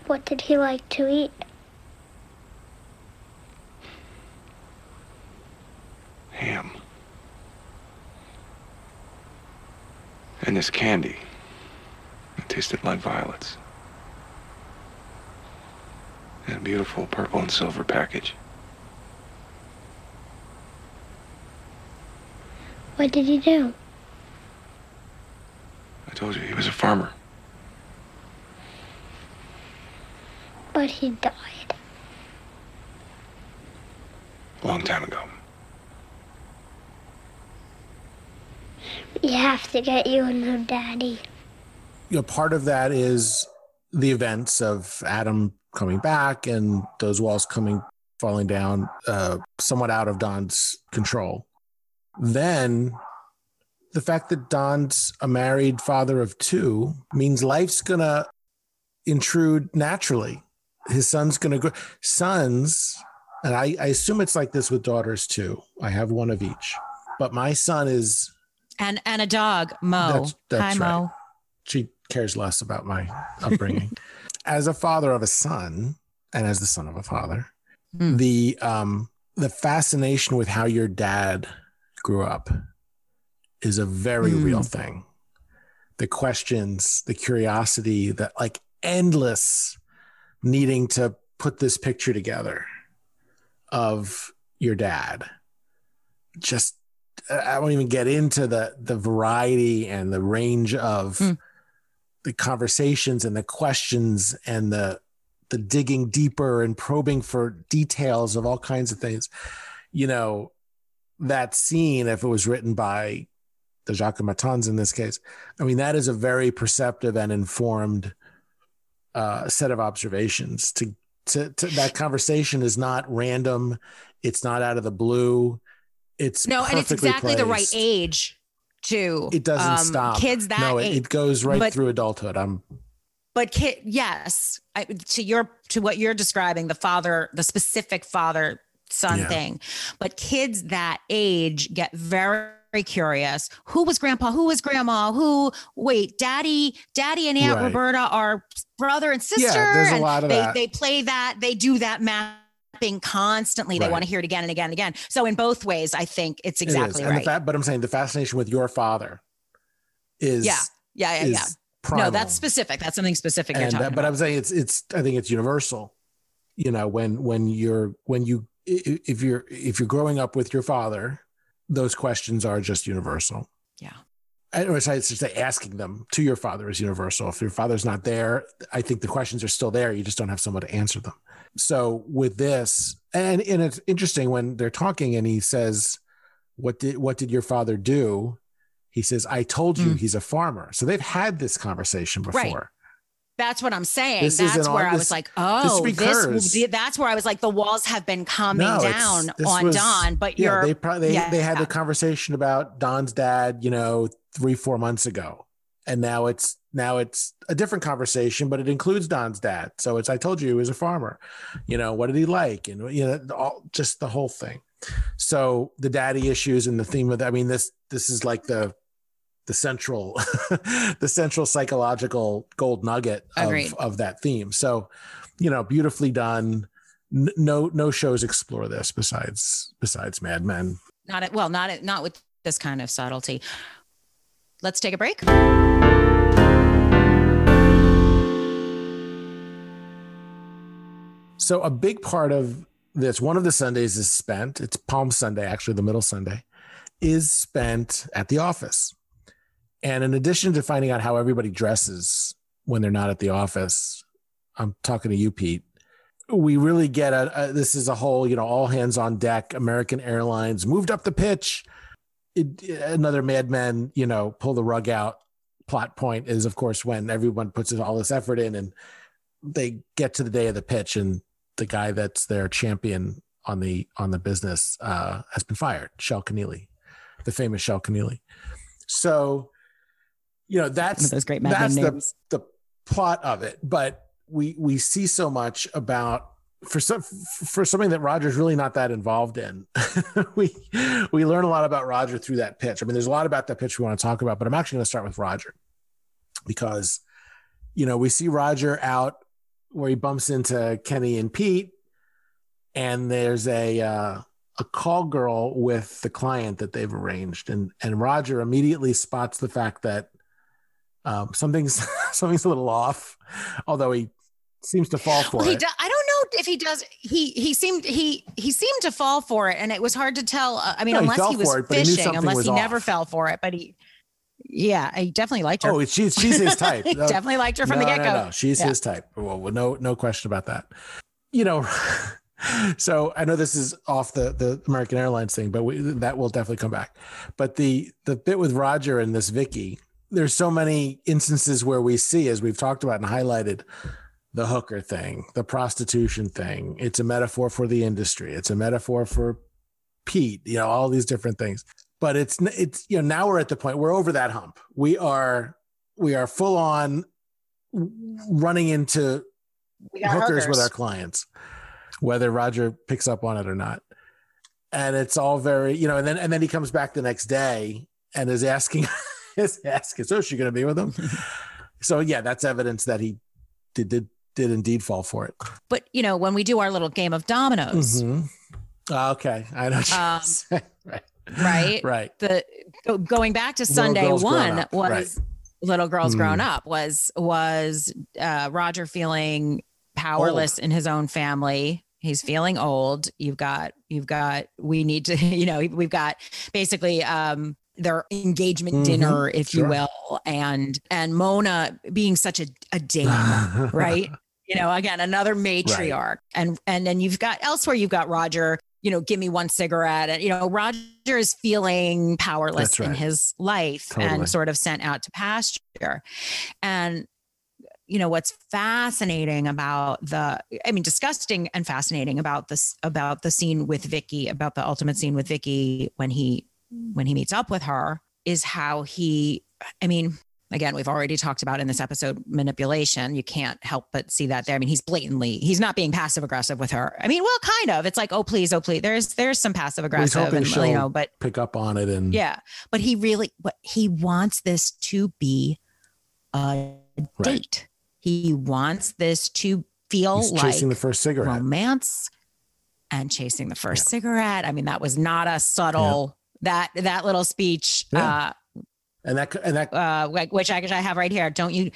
What did he like to eat? Ham. And this candy. It tasted like violets. In a beautiful purple and silver package. What did he do? I told you he was a farmer. But he died. A long time ago. We have to get you a new daddy. you know, part of that is the events of Adam coming back and those walls coming falling down, uh, somewhat out of Don's control. Then the fact that Don's a married father of two means life's gonna intrude naturally. His son's gonna grow. Sons, and I, I assume it's like this with daughters too. I have one of each, but my son is And and a dog, Mo. That's- that's Hi, right. Mo. she cares less about my upbringing. as a father of a son and as the son of a father, Hmm. the um the fascination with how your dad grew up is a very Hmm. real thing. The questions, the curiosity, that like endless needing to put this picture together of your dad. Just I won't even get into the the variety and the range of Hmm. the conversations and the questions and the the digging deeper and probing for details of all kinds of things. you know, that scene, if it was written by the Jacquemettons in this case, I mean, that is a very perceptive and informed uh, set of observations. To, to, to that conversation is not random. It's not out of the blue. It's no, and it's exactly the right age too. It doesn't Um, stop. Kids that no, it, age, it goes right but- through adulthood. I'm but kid, yes, I, to your to what you're describing, the father, the specific father son Yeah. thing. But kids that age get very curious. Who was grandpa? Who was grandma? Who? Wait, daddy, daddy, and Aunt Right. Roberta are brother and sister. Yeah, there's a and lot of they, that. They play that. They do that mapping constantly. They want to hear it again and again and again. So in both ways, I think it's exactly And the right. fa- but I'm saying the fascination with your father is Yeah. yeah, yeah, yeah. primal. No, that's specific. That's something specific you're talking but about. I'm saying it's it's I think it's universal. You know, when when you're when you if you're if you're growing up with your father, those questions are just universal. Yeah. I or I should say asking them to your father is universal. If your father's not there, I think the questions are still there. You just don't have someone to answer them. So with this, and and it's interesting when they're talking and he says, "What did what did your father do?" He says, "I told you Mm. he's a farmer." So they've had this conversation before. Right. That's what I'm saying. This that's where on- I this- was like, oh, this, recurs. that's where I was like, the walls have been coming No, down on was- Don, but yeah, you're they probably they, yeah. they had the conversation about Don's dad, you know, three four months ago, and now it's now it's a different conversation, but it includes Don's dad. So it's I told you he was a farmer, you know, what did he like, and you know, all, just the whole thing. So the daddy issues and the theme of that. I mean this this is like the the central the central psychological gold nugget Agreed. of, of that theme. So, you know, beautifully done. No no shows explore this besides besides Mad Men. not at, well, not at, not with this kind of subtlety. Let's take a break. So a big part of this, one of the Sundays is spent, it's Palm Sunday, actually the middle Sunday, is spent at the office. And in addition to finding out how everybody dresses when they're not at the office, I'm talking to you, Pete. We really get a, a this is a whole, you know, all hands on deck. American Airlines moved up the pitch. It, another Mad Men, you know, pull the rug out. Plot point is, of course, when everyone puts all this effort in and they get to the day of the pitch and the guy that's their champion on the on the business uh, has been fired, Shel Keneally, the famous Shel Keneally. So, you know, that's One of those great Mad that's the names. the plot of it. But we we see so much about for some for something that Roger's really not that involved in. we we learn a lot about Roger through that pitch. I mean, there's a lot about that pitch we want to talk about, but I'm actually going to start with Roger because you know we see Roger out where he bumps into Kenny and Pete, and there's a uh, a call girl with the client that they've arranged, and and Roger immediately spots the fact that um, something's something's a little off, although he seems to fall for Well, he it. do, I don't know if he does. He he seemed he he seemed to fall for it, and it was hard to tell. Uh, I mean, No, unless fell he was it, but he fishing, unless was he never fell for it. But he, yeah, he definitely liked her. Oh, she's she's his type. he definitely liked her from the get go. No, no, she's Yeah. his type. Well, no, no question about that. You know, so I know this is off the the American Airlines thing, but we, that will definitely come back. But the the bit with Roger and this Vicky, there's so many instances where we see, as we've talked about and highlighted, the hooker thing, the prostitution thing. It's a metaphor for the industry. It's a metaphor for Pete. You know, all these different things. But it's it's you know now we're at the point we're over that hump. We are we are full on running into got hookers, with our clients, whether Roger picks up on it or not. And it's all very, you know, and then and then he comes back the next day and is asking, is asking, so is she going to be with him? so yeah, that's evidence that he did did did indeed fall for it. But you know, when we do our little game of dominoes, Mhm. Ah, Okay, I know. Um, right, right? right. The go, going back to Sunday one was right. little girls Mm. grown up was was uh, Roger feeling powerless in his own family. He's feeling old. You've got you've got we need to you know we've got basically um their engagement Mhm, dinner if sure. you will and and Mona being such a, a dame right you know again another matriarch and and then you've got elsewhere you've got roger you know, give me one cigarette. And, you know, Roger is feeling powerless right. in his life Totally. and sort of sent out to pasture. And, you know, what's fascinating about the, I mean, disgusting and fascinating about this, about the scene with Vicky, about the ultimate scene with Vicky when he, when he meets up with her is how he, I mean, again, we've already talked about in this episode manipulation. You can't help but see that there. I mean, he's blatantly, he's not being passive aggressive with her. I mean, well, kind of. It's like, oh, please, oh, please. There's there's some passive aggressive, and you know, but pick up on it and yeah, but he really, but he wants this to be a date. He wants this to feel he's like chasing the first cigarette. romance and chasing the first cigarette. I mean, that was not a subtle that that little speech. Yeah. and that and that Uh, uh, like- which I, which I have right here. Don't you?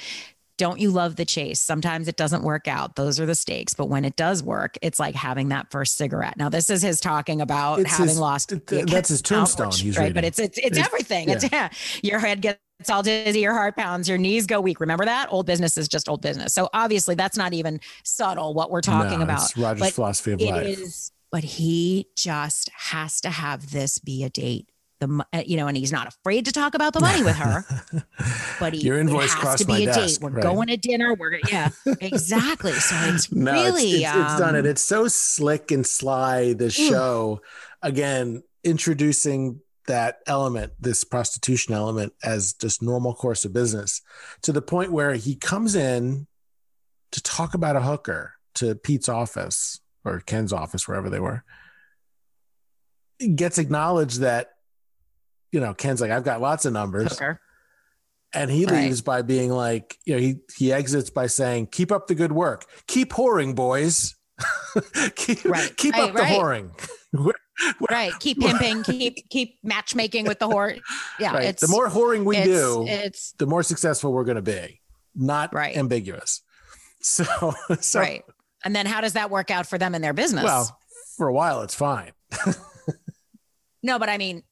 Don't you love the chase? Sometimes it doesn't work out. Those are the stakes. But when it does work, it's like having that first cigarette. Now, this is his talking about It's having his- lost. it- that's his tombstone he's right. reading. But it's it's it's, It's- everything. It's yeah. Your head gets all dizzy, your heart pounds, your knees go weak. Remember that? Old business is just old business. So obviously, that's not even subtle what we're talking no, about. It's Roger's But philosophy of life. is, but he just has to have this be a date. The uh, you know, and he's not afraid to talk about the money with her. But he, Your invoice it has crossed to be my a desk, date. We're right. going to dinner. We're gonna- yeah, exactly. So it's no, really it's, it's, it's done um, it. It's so slick and sly. This show, again, introducing that element, this prostitution element, as just normal course of business, to the point where he comes in to talk about a hooker to Pete's office or Ken's office, wherever they were. Gets acknowledged that, you know, Ken's like, I've got lots of numbers hooker. and he Right. leaves by being like, you know, he he exits by saying, "Keep up the good work. Keep whoring, boys. keep Right. keep Right, up the right. whoring." Right. Keep pimping. keep keep matchmaking with the whore. Yeah. right. It's The more whoring we it's, do, It's the more successful we're going to be. Not Right. ambiguous. So, so right. And then how does that work out for them in their business? well, for a while it's fine. no, but I mean,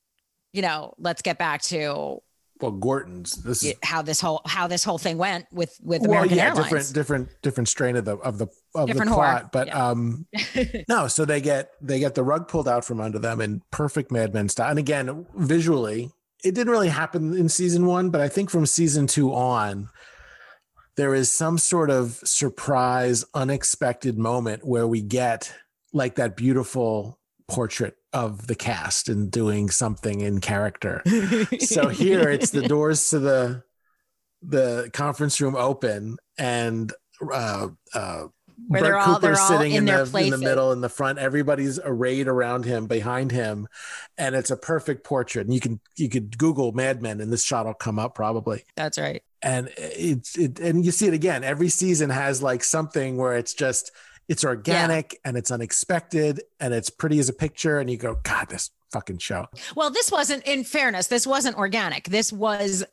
you know, let's get back to Well, Gorton's this is how this whole how this whole thing went with with well, American yeah, Airlines. different different different strain of the of the of Different the plot. But Yeah. um no, so they get they get the rug pulled out from under them in perfect Mad Men style. And again, visually, it didn't really happen in season one, but I think from season two on, there is some sort of surprise, unexpected moment where we get like that beautiful portrait of the cast and doing something in character. so here it's the doors to the the conference room open and uh uh Where Bert they're all- Cooper's they're all sitting in in, their the, in the middle in the front. Everybody's arrayed around him behind him and it's a perfect portrait. And you can you could google mad men and this shot will come up probably. That's right. and it's it and you see it again. Every season has like something where it's just it's organic and it's unexpected and it's pretty as a picture. And you go god this fucking show Well, this wasn't in fairness, this wasn't organic. This was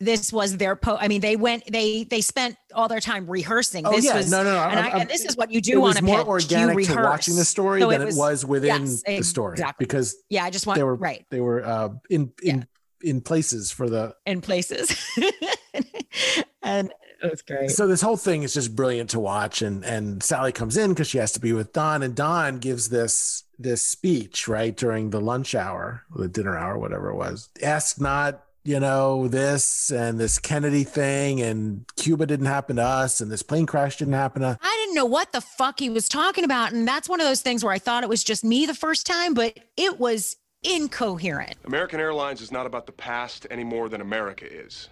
this was their po I mean, they went they they spent all their time rehearsing. oh this yeah was no no no and, I'm- I, I'm- and this is what you it do on was a more pitch. You organic to rehearse. watching the story So than it was- was within yes, the story exactly. because Yeah, I just want they were right they were uh in in in places for the in places. and it was great. so this whole thing is just brilliant to watch and and sally comes in because she has to be with don and don gives this this speech right during the lunch hour the dinner hour whatever it was ask not you know this and this kennedy thing and cuba didn't happen to us and this plane crash didn't happen to I didn't know what the fuck he was talking about. And that's one of those things where I thought it was just me the first time, but it was incoherent. American Airlines is not about the past any more than America is.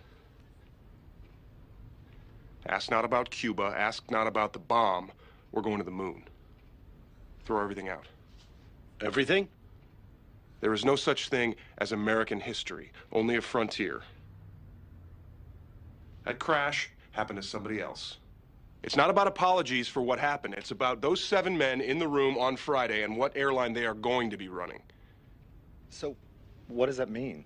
Ask not about Cuba, ask not about the bomb. We're going to the moon. Throw everything out. Everything? There is no such thing as American history, only a frontier. That crash happened to somebody else. It's not about apologies for what happened. It's about those seven men in the room on Friday and what airline they are going to be running. So, what does that mean?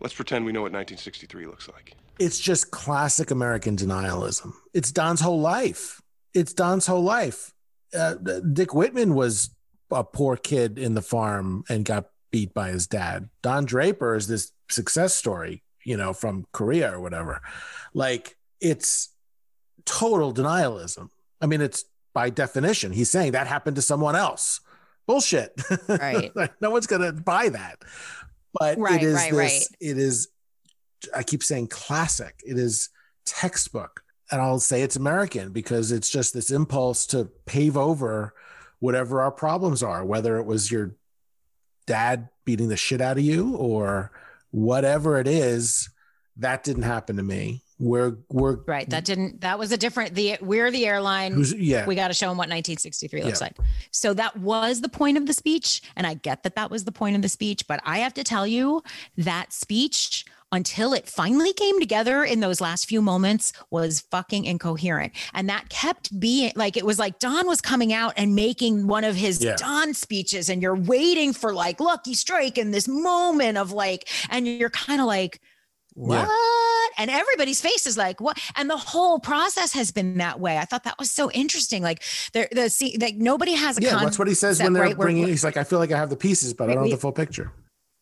Let's pretend we know what 1963 looks like. it's just classic American denialism. It's Don's whole life. It's Don's whole life. Uh, Dick Whitman was a poor kid in the farm and got beat by his dad. Don Draper is this success story, you know, from Korea or whatever. Like it's total denialism. I mean, it's by definition, he's saying that happened to someone else. bullshit. Right. no one's gonna buy that. But Right, it is right, this, right. it is I keep saying classic. It is textbook. And I'll say it's American because it's just this impulse to pave over whatever our problems are, whether it was your dad beating the shit out of you or whatever it is. That didn't happen to me. We're we're Right. That didn't, that was a different, the, we're the airline. yeah. we got to show them what 1963 looks Yeah. like. So that was the point of the speech. And I get that that was the point of the speech, but I have to tell you that speech until it finally came together in those last few moments was fucking incoherent. And that kept being like, it was like Don was coming out and making one of his Yeah. Don speeches and you're waiting for like lucky strike in this moment of like, and you're kind of like, Yeah. what? And everybody's face is like, what? And the whole process has been that way. I thought that was so interesting. Like there, the see, like nobody has a yeah, con- that's what he says when they're right? Bringing. He's like, I feel like I have the pieces, but I don't We- have the full picture.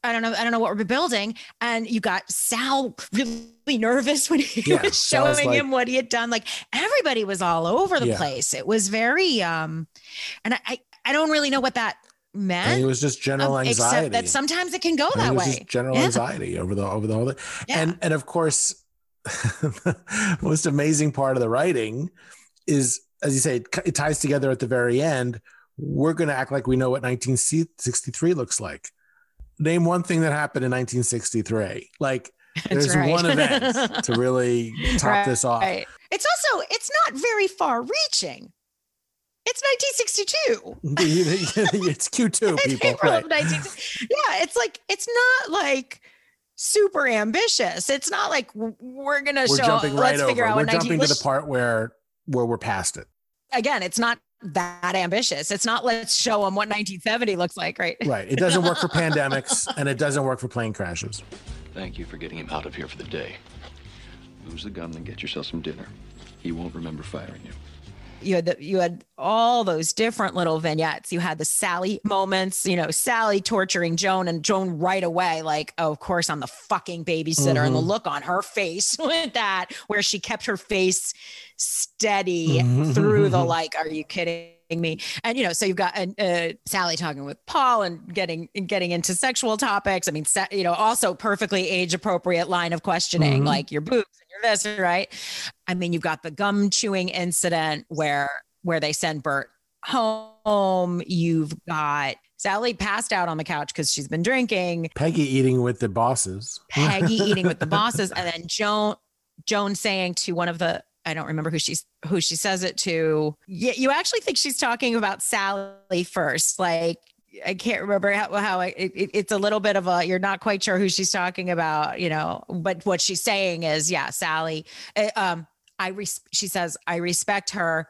I don't know. I don't know what we're building. And you got Sal really nervous when he Yeah, was showing like- him what he had done. Like everybody was all over the Yeah. place. It was very, um, and I, I, I don't really know what that meant. it was just general um, anxiety. Except that sometimes it can go I that it was way. just general Yeah. anxiety over the over the whole thing. Yeah. And and of course, the most amazing part of the writing is, as you say, it, it ties together at the very end. We're going to act like we know what 1963 looks like. Name one thing that happened in 1963. Like there's right. one event to really top this off. Right. It's also it's not very far reaching. It's 1962. it's Q2 It's people. April Right. of 19 Yeah, it's like it's not like super ambitious. It's not like we're gonna We're show. jumping right let's over. figure out We're what 19 jumping to the part where where we're past it. Again, it's not that ambitious. It's not let's show them what 1970 looks like, right? Right. It doesn't work for pandemics and it doesn't work for plane crashes. Thank you for getting him out of here for the day. Lose the gun, and get yourself some dinner. He won't remember firing you. You had the, you had all those different little vignettes. You had the Sally moments, you know, Sally torturing Joan and Joan right away, like, oh, of course, I'm the fucking babysitter, and the Mhm. look on her face with that, where she kept her face steady Mhm. through the like, are you kidding? Me and you know so you've got uh, uh, sally talking with paul and getting getting into sexual topics i mean you know also perfectly age appropriate line of questioning Mhm. like your boobs and your this right I mean, you've got the gum chewing incident where where they send Bert home. You've got Sally passed out on the couch because she's been drinking. Peggy eating with the bosses. Peggy eating with the bosses, and then Joan Joan saying to one of the I don't remember who she's who she says it to. Yeah, you actually think she's talking about Sally first, like. I can't remember how, how I, it, it- it's a little bit of a, you're not quite sure who she's talking about, you know, but what she's saying is, yeah, Sally, uh, um, I, res- she says, I respect her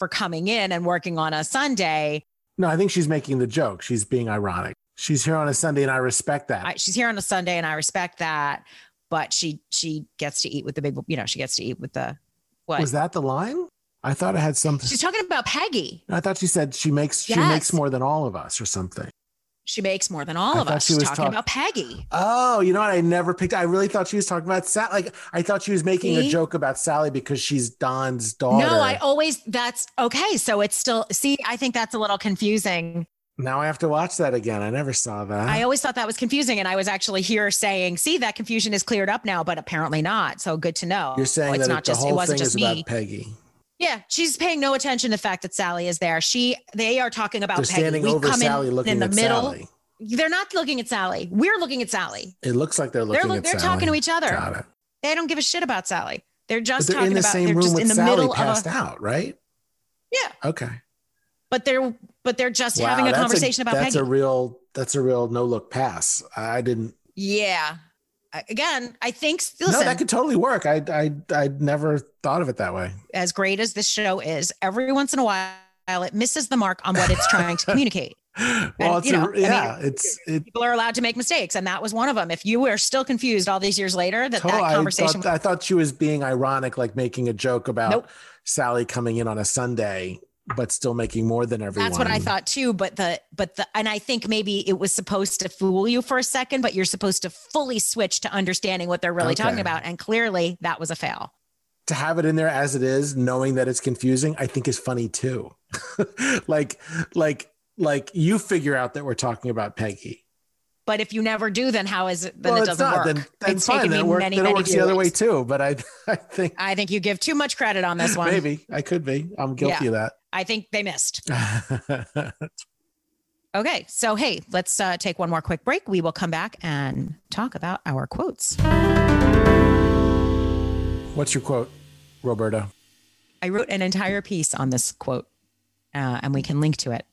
for coming in and working on a Sunday. No, I think she's making the joke. She's being ironic. She's here on a Sunday, and I respect that. I, she's here on a Sunday and I respect that, but she, she gets to eat with the big, you know, she gets to eat with the, what? Was that the line? I thought it had something. She's talking about Peggy. I thought she said she makes she makes more than all of us or something. She makes more than all I of us. she was talking talk- about Peggy. Oh, you know what? I never picked. I really thought she was talking about Sally. Like I thought she was making a joke about Sally because she's Don's daughter. No, I always, that's okay. So it's still, see, I think that's a little confusing. Now I have to watch that again. I never saw that. I always thought that was confusing. And I was actually here saying, see, that confusion is cleared up now, but apparently not. So good to know. You're saying it's that not it, the just, it whole wasn't thing just is me. about Peggy. Yeah, she's paying no attention to the fact that Sally is there. She they are talking about They're Peggy. standing We over come Sally, in, looking in the at middle. Sally. They're not looking at Sally. We're looking at Sally. It looks like they're looking They're at they're Sally. talking to each other. It. They don't give a shit about Sally. They're just they're talking in the about same they're room just with in the Sally middle passed of a out, right? yeah. Okay. But they're but they're just Wow, having a conversation about that's Peggy. a real that's a real no look pass. I didn't. yeah. Again, I think no, that could totally work. I I I never thought of it that way. as great as this show is, every once in a while it misses the mark on what it's trying to communicate. Well, And, it's you a- know, I mean, yeah, it's it. People are allowed to make mistakes, and that was one of them. If you were still confused all these years later, that Totally, that I conversation thought, I thought she was being ironic, like making a joke about Nope. Sally coming in on a Sunday, but still making more than everyone. That's what I thought too. But the but the and I think maybe it was supposed to fool you for a second, but you're supposed to fully switch to understanding what they're really talking about. And clearly that was a fail. To have it in there as it is, knowing that it's confusing, I think is funny too. like, like like you figure out that we're talking about Peggy. But if you never do, then how is it? Then well, it it's doesn't not. work. Then, it's fine. taken Then me work, many, then many works the other way too. But I, I think I think you give too much credit on this one. maybe I could be. I'm guilty yeah, of that. I think they missed. Okay, so hey, let's uh, take one more quick break. We will come back and talk about our quotes. What's your quote, Roberta? I wrote an entire piece on this quote, uh, and we can link to it.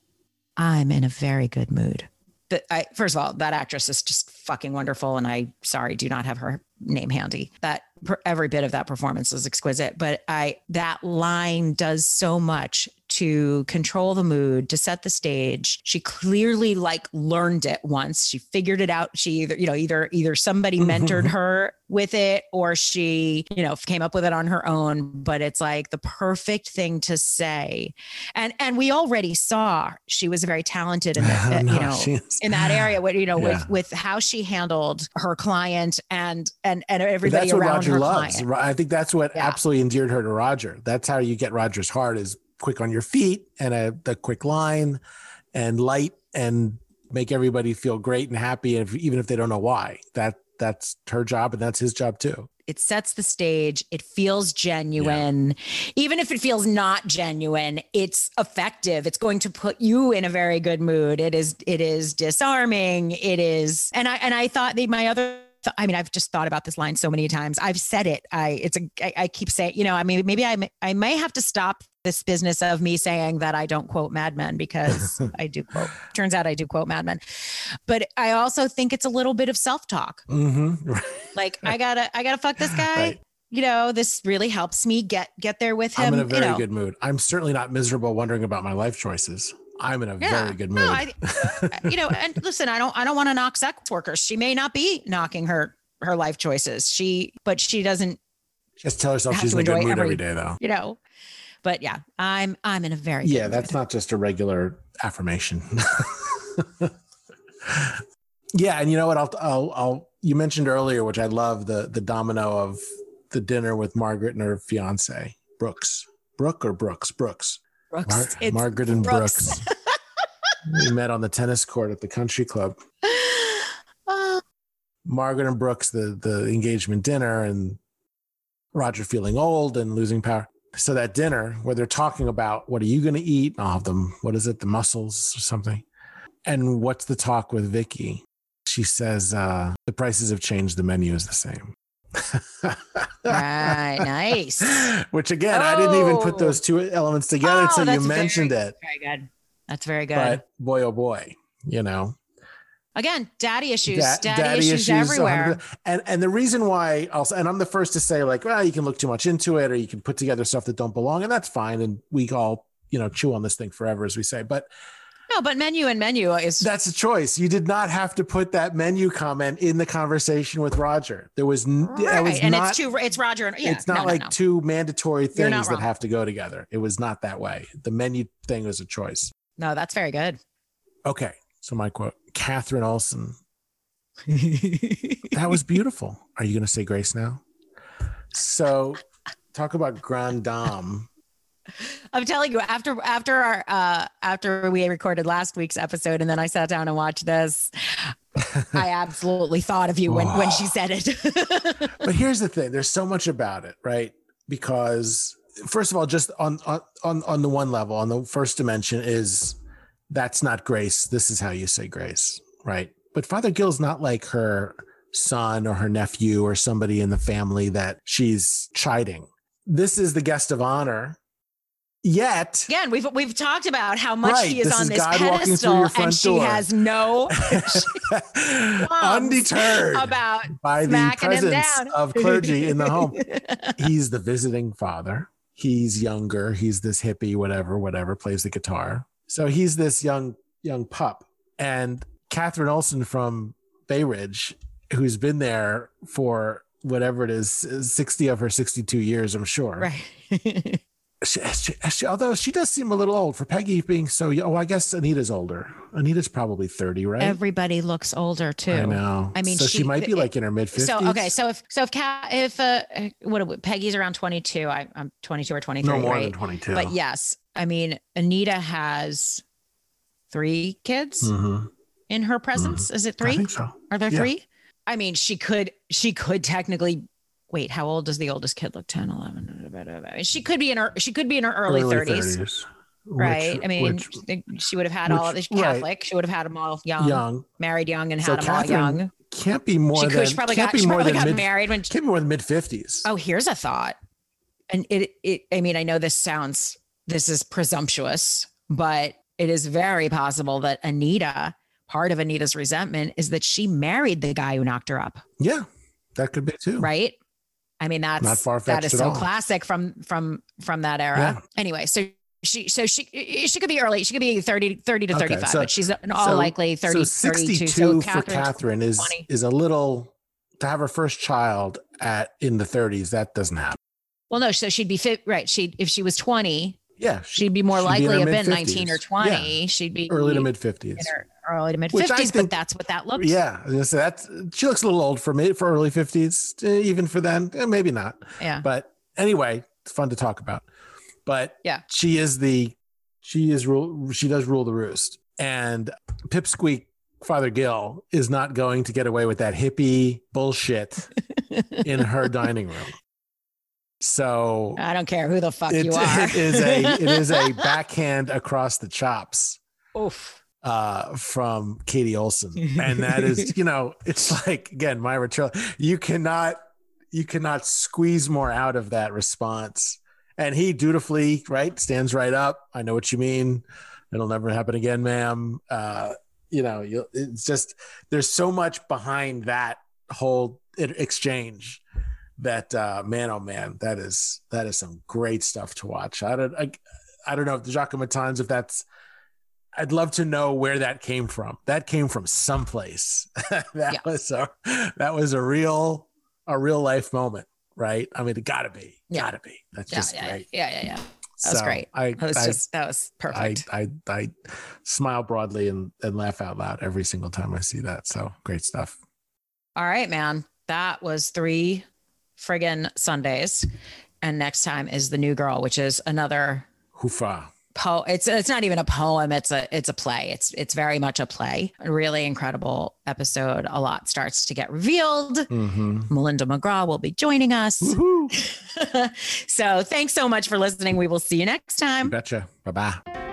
I'm in a very good mood. But I, first of all, that actress is just fucking wonderful, and I sorry do not have her name handy. That every bit of that performance is exquisite. But I that line does so much to control the mood, to set the stage. She clearly like learned it once. She figured it out. She either, you know, either either somebody mm-hmm. mentored her with it or she, you know, came up with it on her own, but it's like the perfect thing to say. And and we already saw she was very talented in that, No, you know, in that area with you know Yeah. with with how she handled her client and and and everybody that's what Roger her loves. client. I think that's what Yeah. absolutely endeared her to Roger. That's how you get Roger's heart is quick on your feet and a the quick line and light and make everybody feel great and happy, if, even if they don't know why. That that's her job and that's his job too. it sets the stage. It feels genuine. Even if it feels not genuine it's effective. It's going to put you in a very good mood. It is it is disarming. It is and i and i thought the my other I mean, I've just thought about this line so many times. I've said it. I it's a I, I keep saying, you know, I mean, maybe I may, I may have to stop this business of me saying that I don't quote Mad Men because I do quote. Turns out I do quote Mad Men, but I also think it's a little bit of self talk Mm-hmm. like I gotta I gotta fuck this guy. Right. You know, this really helps me get get there with him. I'm in a very you know. good mood. I'm certainly not miserable wondering about my life choices. I'm in a Yeah. very good mood. No, I, you know, and listen, I don't I don't want to knock sex workers. She may not be knocking her her life choices. She but she doesn't, Just tell herself she's in a good mood every- every day, though. you know. But yeah, I'm I'm in a very Yeah, that's mood. not just a regular affirmation. yeah, and you know what? I'll, I'll, I'll. You mentioned earlier, which I love the the domino of the dinner with Margaret and her fiance Brooks. Brooke or Brooks? Brooks. Brooks. Mar- Margaret and Brooks. Brooks. we met on the tennis court at the country club. Oh, Margaret and Brooks, the the engagement dinner, and Roger feeling old and losing power. So that dinner where they're talking about what are you going to eat? I'll have them. What is it? The mussels or something. And what's the talk with Vicky? She says uh, the prices have changed. The menu is the same. right, nice. Which again, I didn't even put Oh. those two oh. elements together Oh, until you mentioned very- it. Very good. That's very good. But boy, oh boy, you know, Again, daddy issues. Da- daddy, issues, everywhere. 100%. And and the reason why also, and I'm the first to say like, well, you can look too much into it, or you can put together stuff that don't belong, and that's fine. And we all, you know, chew on this thing forever, as we say. But No, but menu and menu is that's a choice. You did not have to put that menu comment in the conversation with Roger. There was, n- it right, was and not. it's too. It's Roger. And, yeah, it's not no, no, like no. two mandatory things that have to go together. It was not that way. The menu thing was a choice. No, that's very good. Okay, so my quote: Katherine Olson that was beautiful. Are you going to say grace now? So, talk about grand dame. I'm telling you, after after our uh after we recorded last week's episode, and then I sat down and watched this, I absolutely thought of you when when she said it. But here's the thing: there's so much about it, right? Because first of all, just on on on on the one level, on the first dimension, is that's not grace. This is how you say grace, right? But Father Gill's not like her son or her nephew or somebody in the family that she's chiding. This is the guest of honor. Yet Again, we've we've talked about how much Right, she is this on is this God pedestal, and she door. has no undeterred about by the presence down. of clergy in the home. He's the visiting father. He's younger. He's this hippie, whatever, whatever, plays the guitar. So he's this young, young pup. And Katherine Olson from Bay Ridge, who's been there for whatever it is, 60 of her 62 years, I'm sure. right. She, she, she- although she does seem a little old for Peggy being so young. Oh, I guess Anita's older. Anita's probably 30, right? Everybody looks older too. I know. I mean, so she, might be like in her mid 50s. So okay, so if so if Cat if uh what we- Peggy's around 22, I, I'm 22 or 23, no more right? than 22. But yes, I mean Anita has three kids Mhm. in her presence. Is it three? I think so. Are there Yeah. three? I mean, she could she could technically wait, how old does the oldest kid look? 10, 11. She could be in her she could be in her early, 30s. 30s, Right. which- I mean, which- she would have had all of which- this right. Catholic. She would have had them all young, young married young, and So had them all young. can't be more She, than could, she probably can't got, be she more probably than got mid, married when. She, can't be more than mid fifties. oh, here's a thought. And it, it, I mean, I know this sounds, this is presumptuous, but it is very possible that Anita, part of Anita's resentment is that she married the guy who knocked her up. Yeah, that could be too. right i mean that's Not far-fetched that is so all. classic from from from that era Yeah. anyway so she so she she could be early she could be 30 30 to Okay, 35 so- but she's in all so- likely 30 so 62 so for Katherine is 20. is a little to have her first child at in the 30s. That doesn't happen. well no so she'd be fit right she if she was 20 Yeah, she'd be more likely have been 19 or mid-50s. 20 she'd be early to mid 50s. early to mid 50s, but think- that's what that looks like. Yeah, was that's she looks a little old for me for early 50s, eh, even for then. Eh, maybe not. yeah But anyway, it's fun to talk about. But Yeah. she is the she is rule she does rule the roost. And Pipsqueak Father Gill is not going to get away with that hippie bullshit in her dining room. So i don't care who the fuck it, you are it is a it is a backhand across the chops Oof. uh from Katie Olson. And that is, you know, it's like again, Myra Turley, you cannot you cannot squeeze more out of that response. And he dutifully, right, stands right up. I know what you mean. It'll never happen again, ma'am. Uh, you know, you it's just there's so much behind that whole exchange that uh man oh man that is that is some great stuff to watch i don't i, I don't know if the Jacquemettons if that's I'd love to know where that came from. That came from someplace. that Yeah. was a that was a real a real life moment, right? I mean, it gotta be. Yeah. Gotta be. That's Yeah, just yeah, great. yeah, yeah, yeah. That was So great. I That was I, just that was I, perfect. I I smile broadly and, and laugh out loud every single time I see that. So great stuff. All right, man. That was three friggin' Sundays. And next time is the new girl, which is another Hoofa. po it's it's not even a poem, it's a it's a play. It's it's very much a play. A really incredible episode. A lot starts to get revealed. Mm-hmm. Melinda McGraw will be joining us. So thanks so much for listening. We will see you next time. Betcha. Bye bye.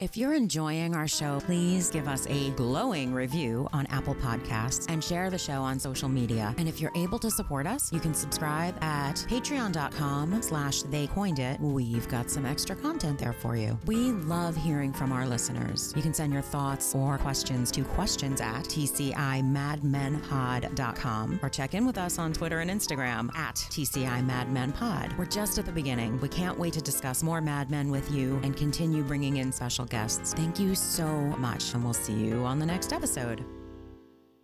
If you're enjoying our show, please give us a glowing review on Apple Podcasts and share the show on social media. And if you're able to support us, you can subscribe at patreon.com slash they coined it. We've got some extra content there for you. We love hearing from our listeners. You can send your thoughts or questions to questions at tcimadmenpod.com or check in with us on Twitter and Instagram at tcimadmenpod. We're just at the beginning. We can't wait to discuss more Mad Men with you and continue bringing in special guests. Thank you so much, and we'll see you on the next episode.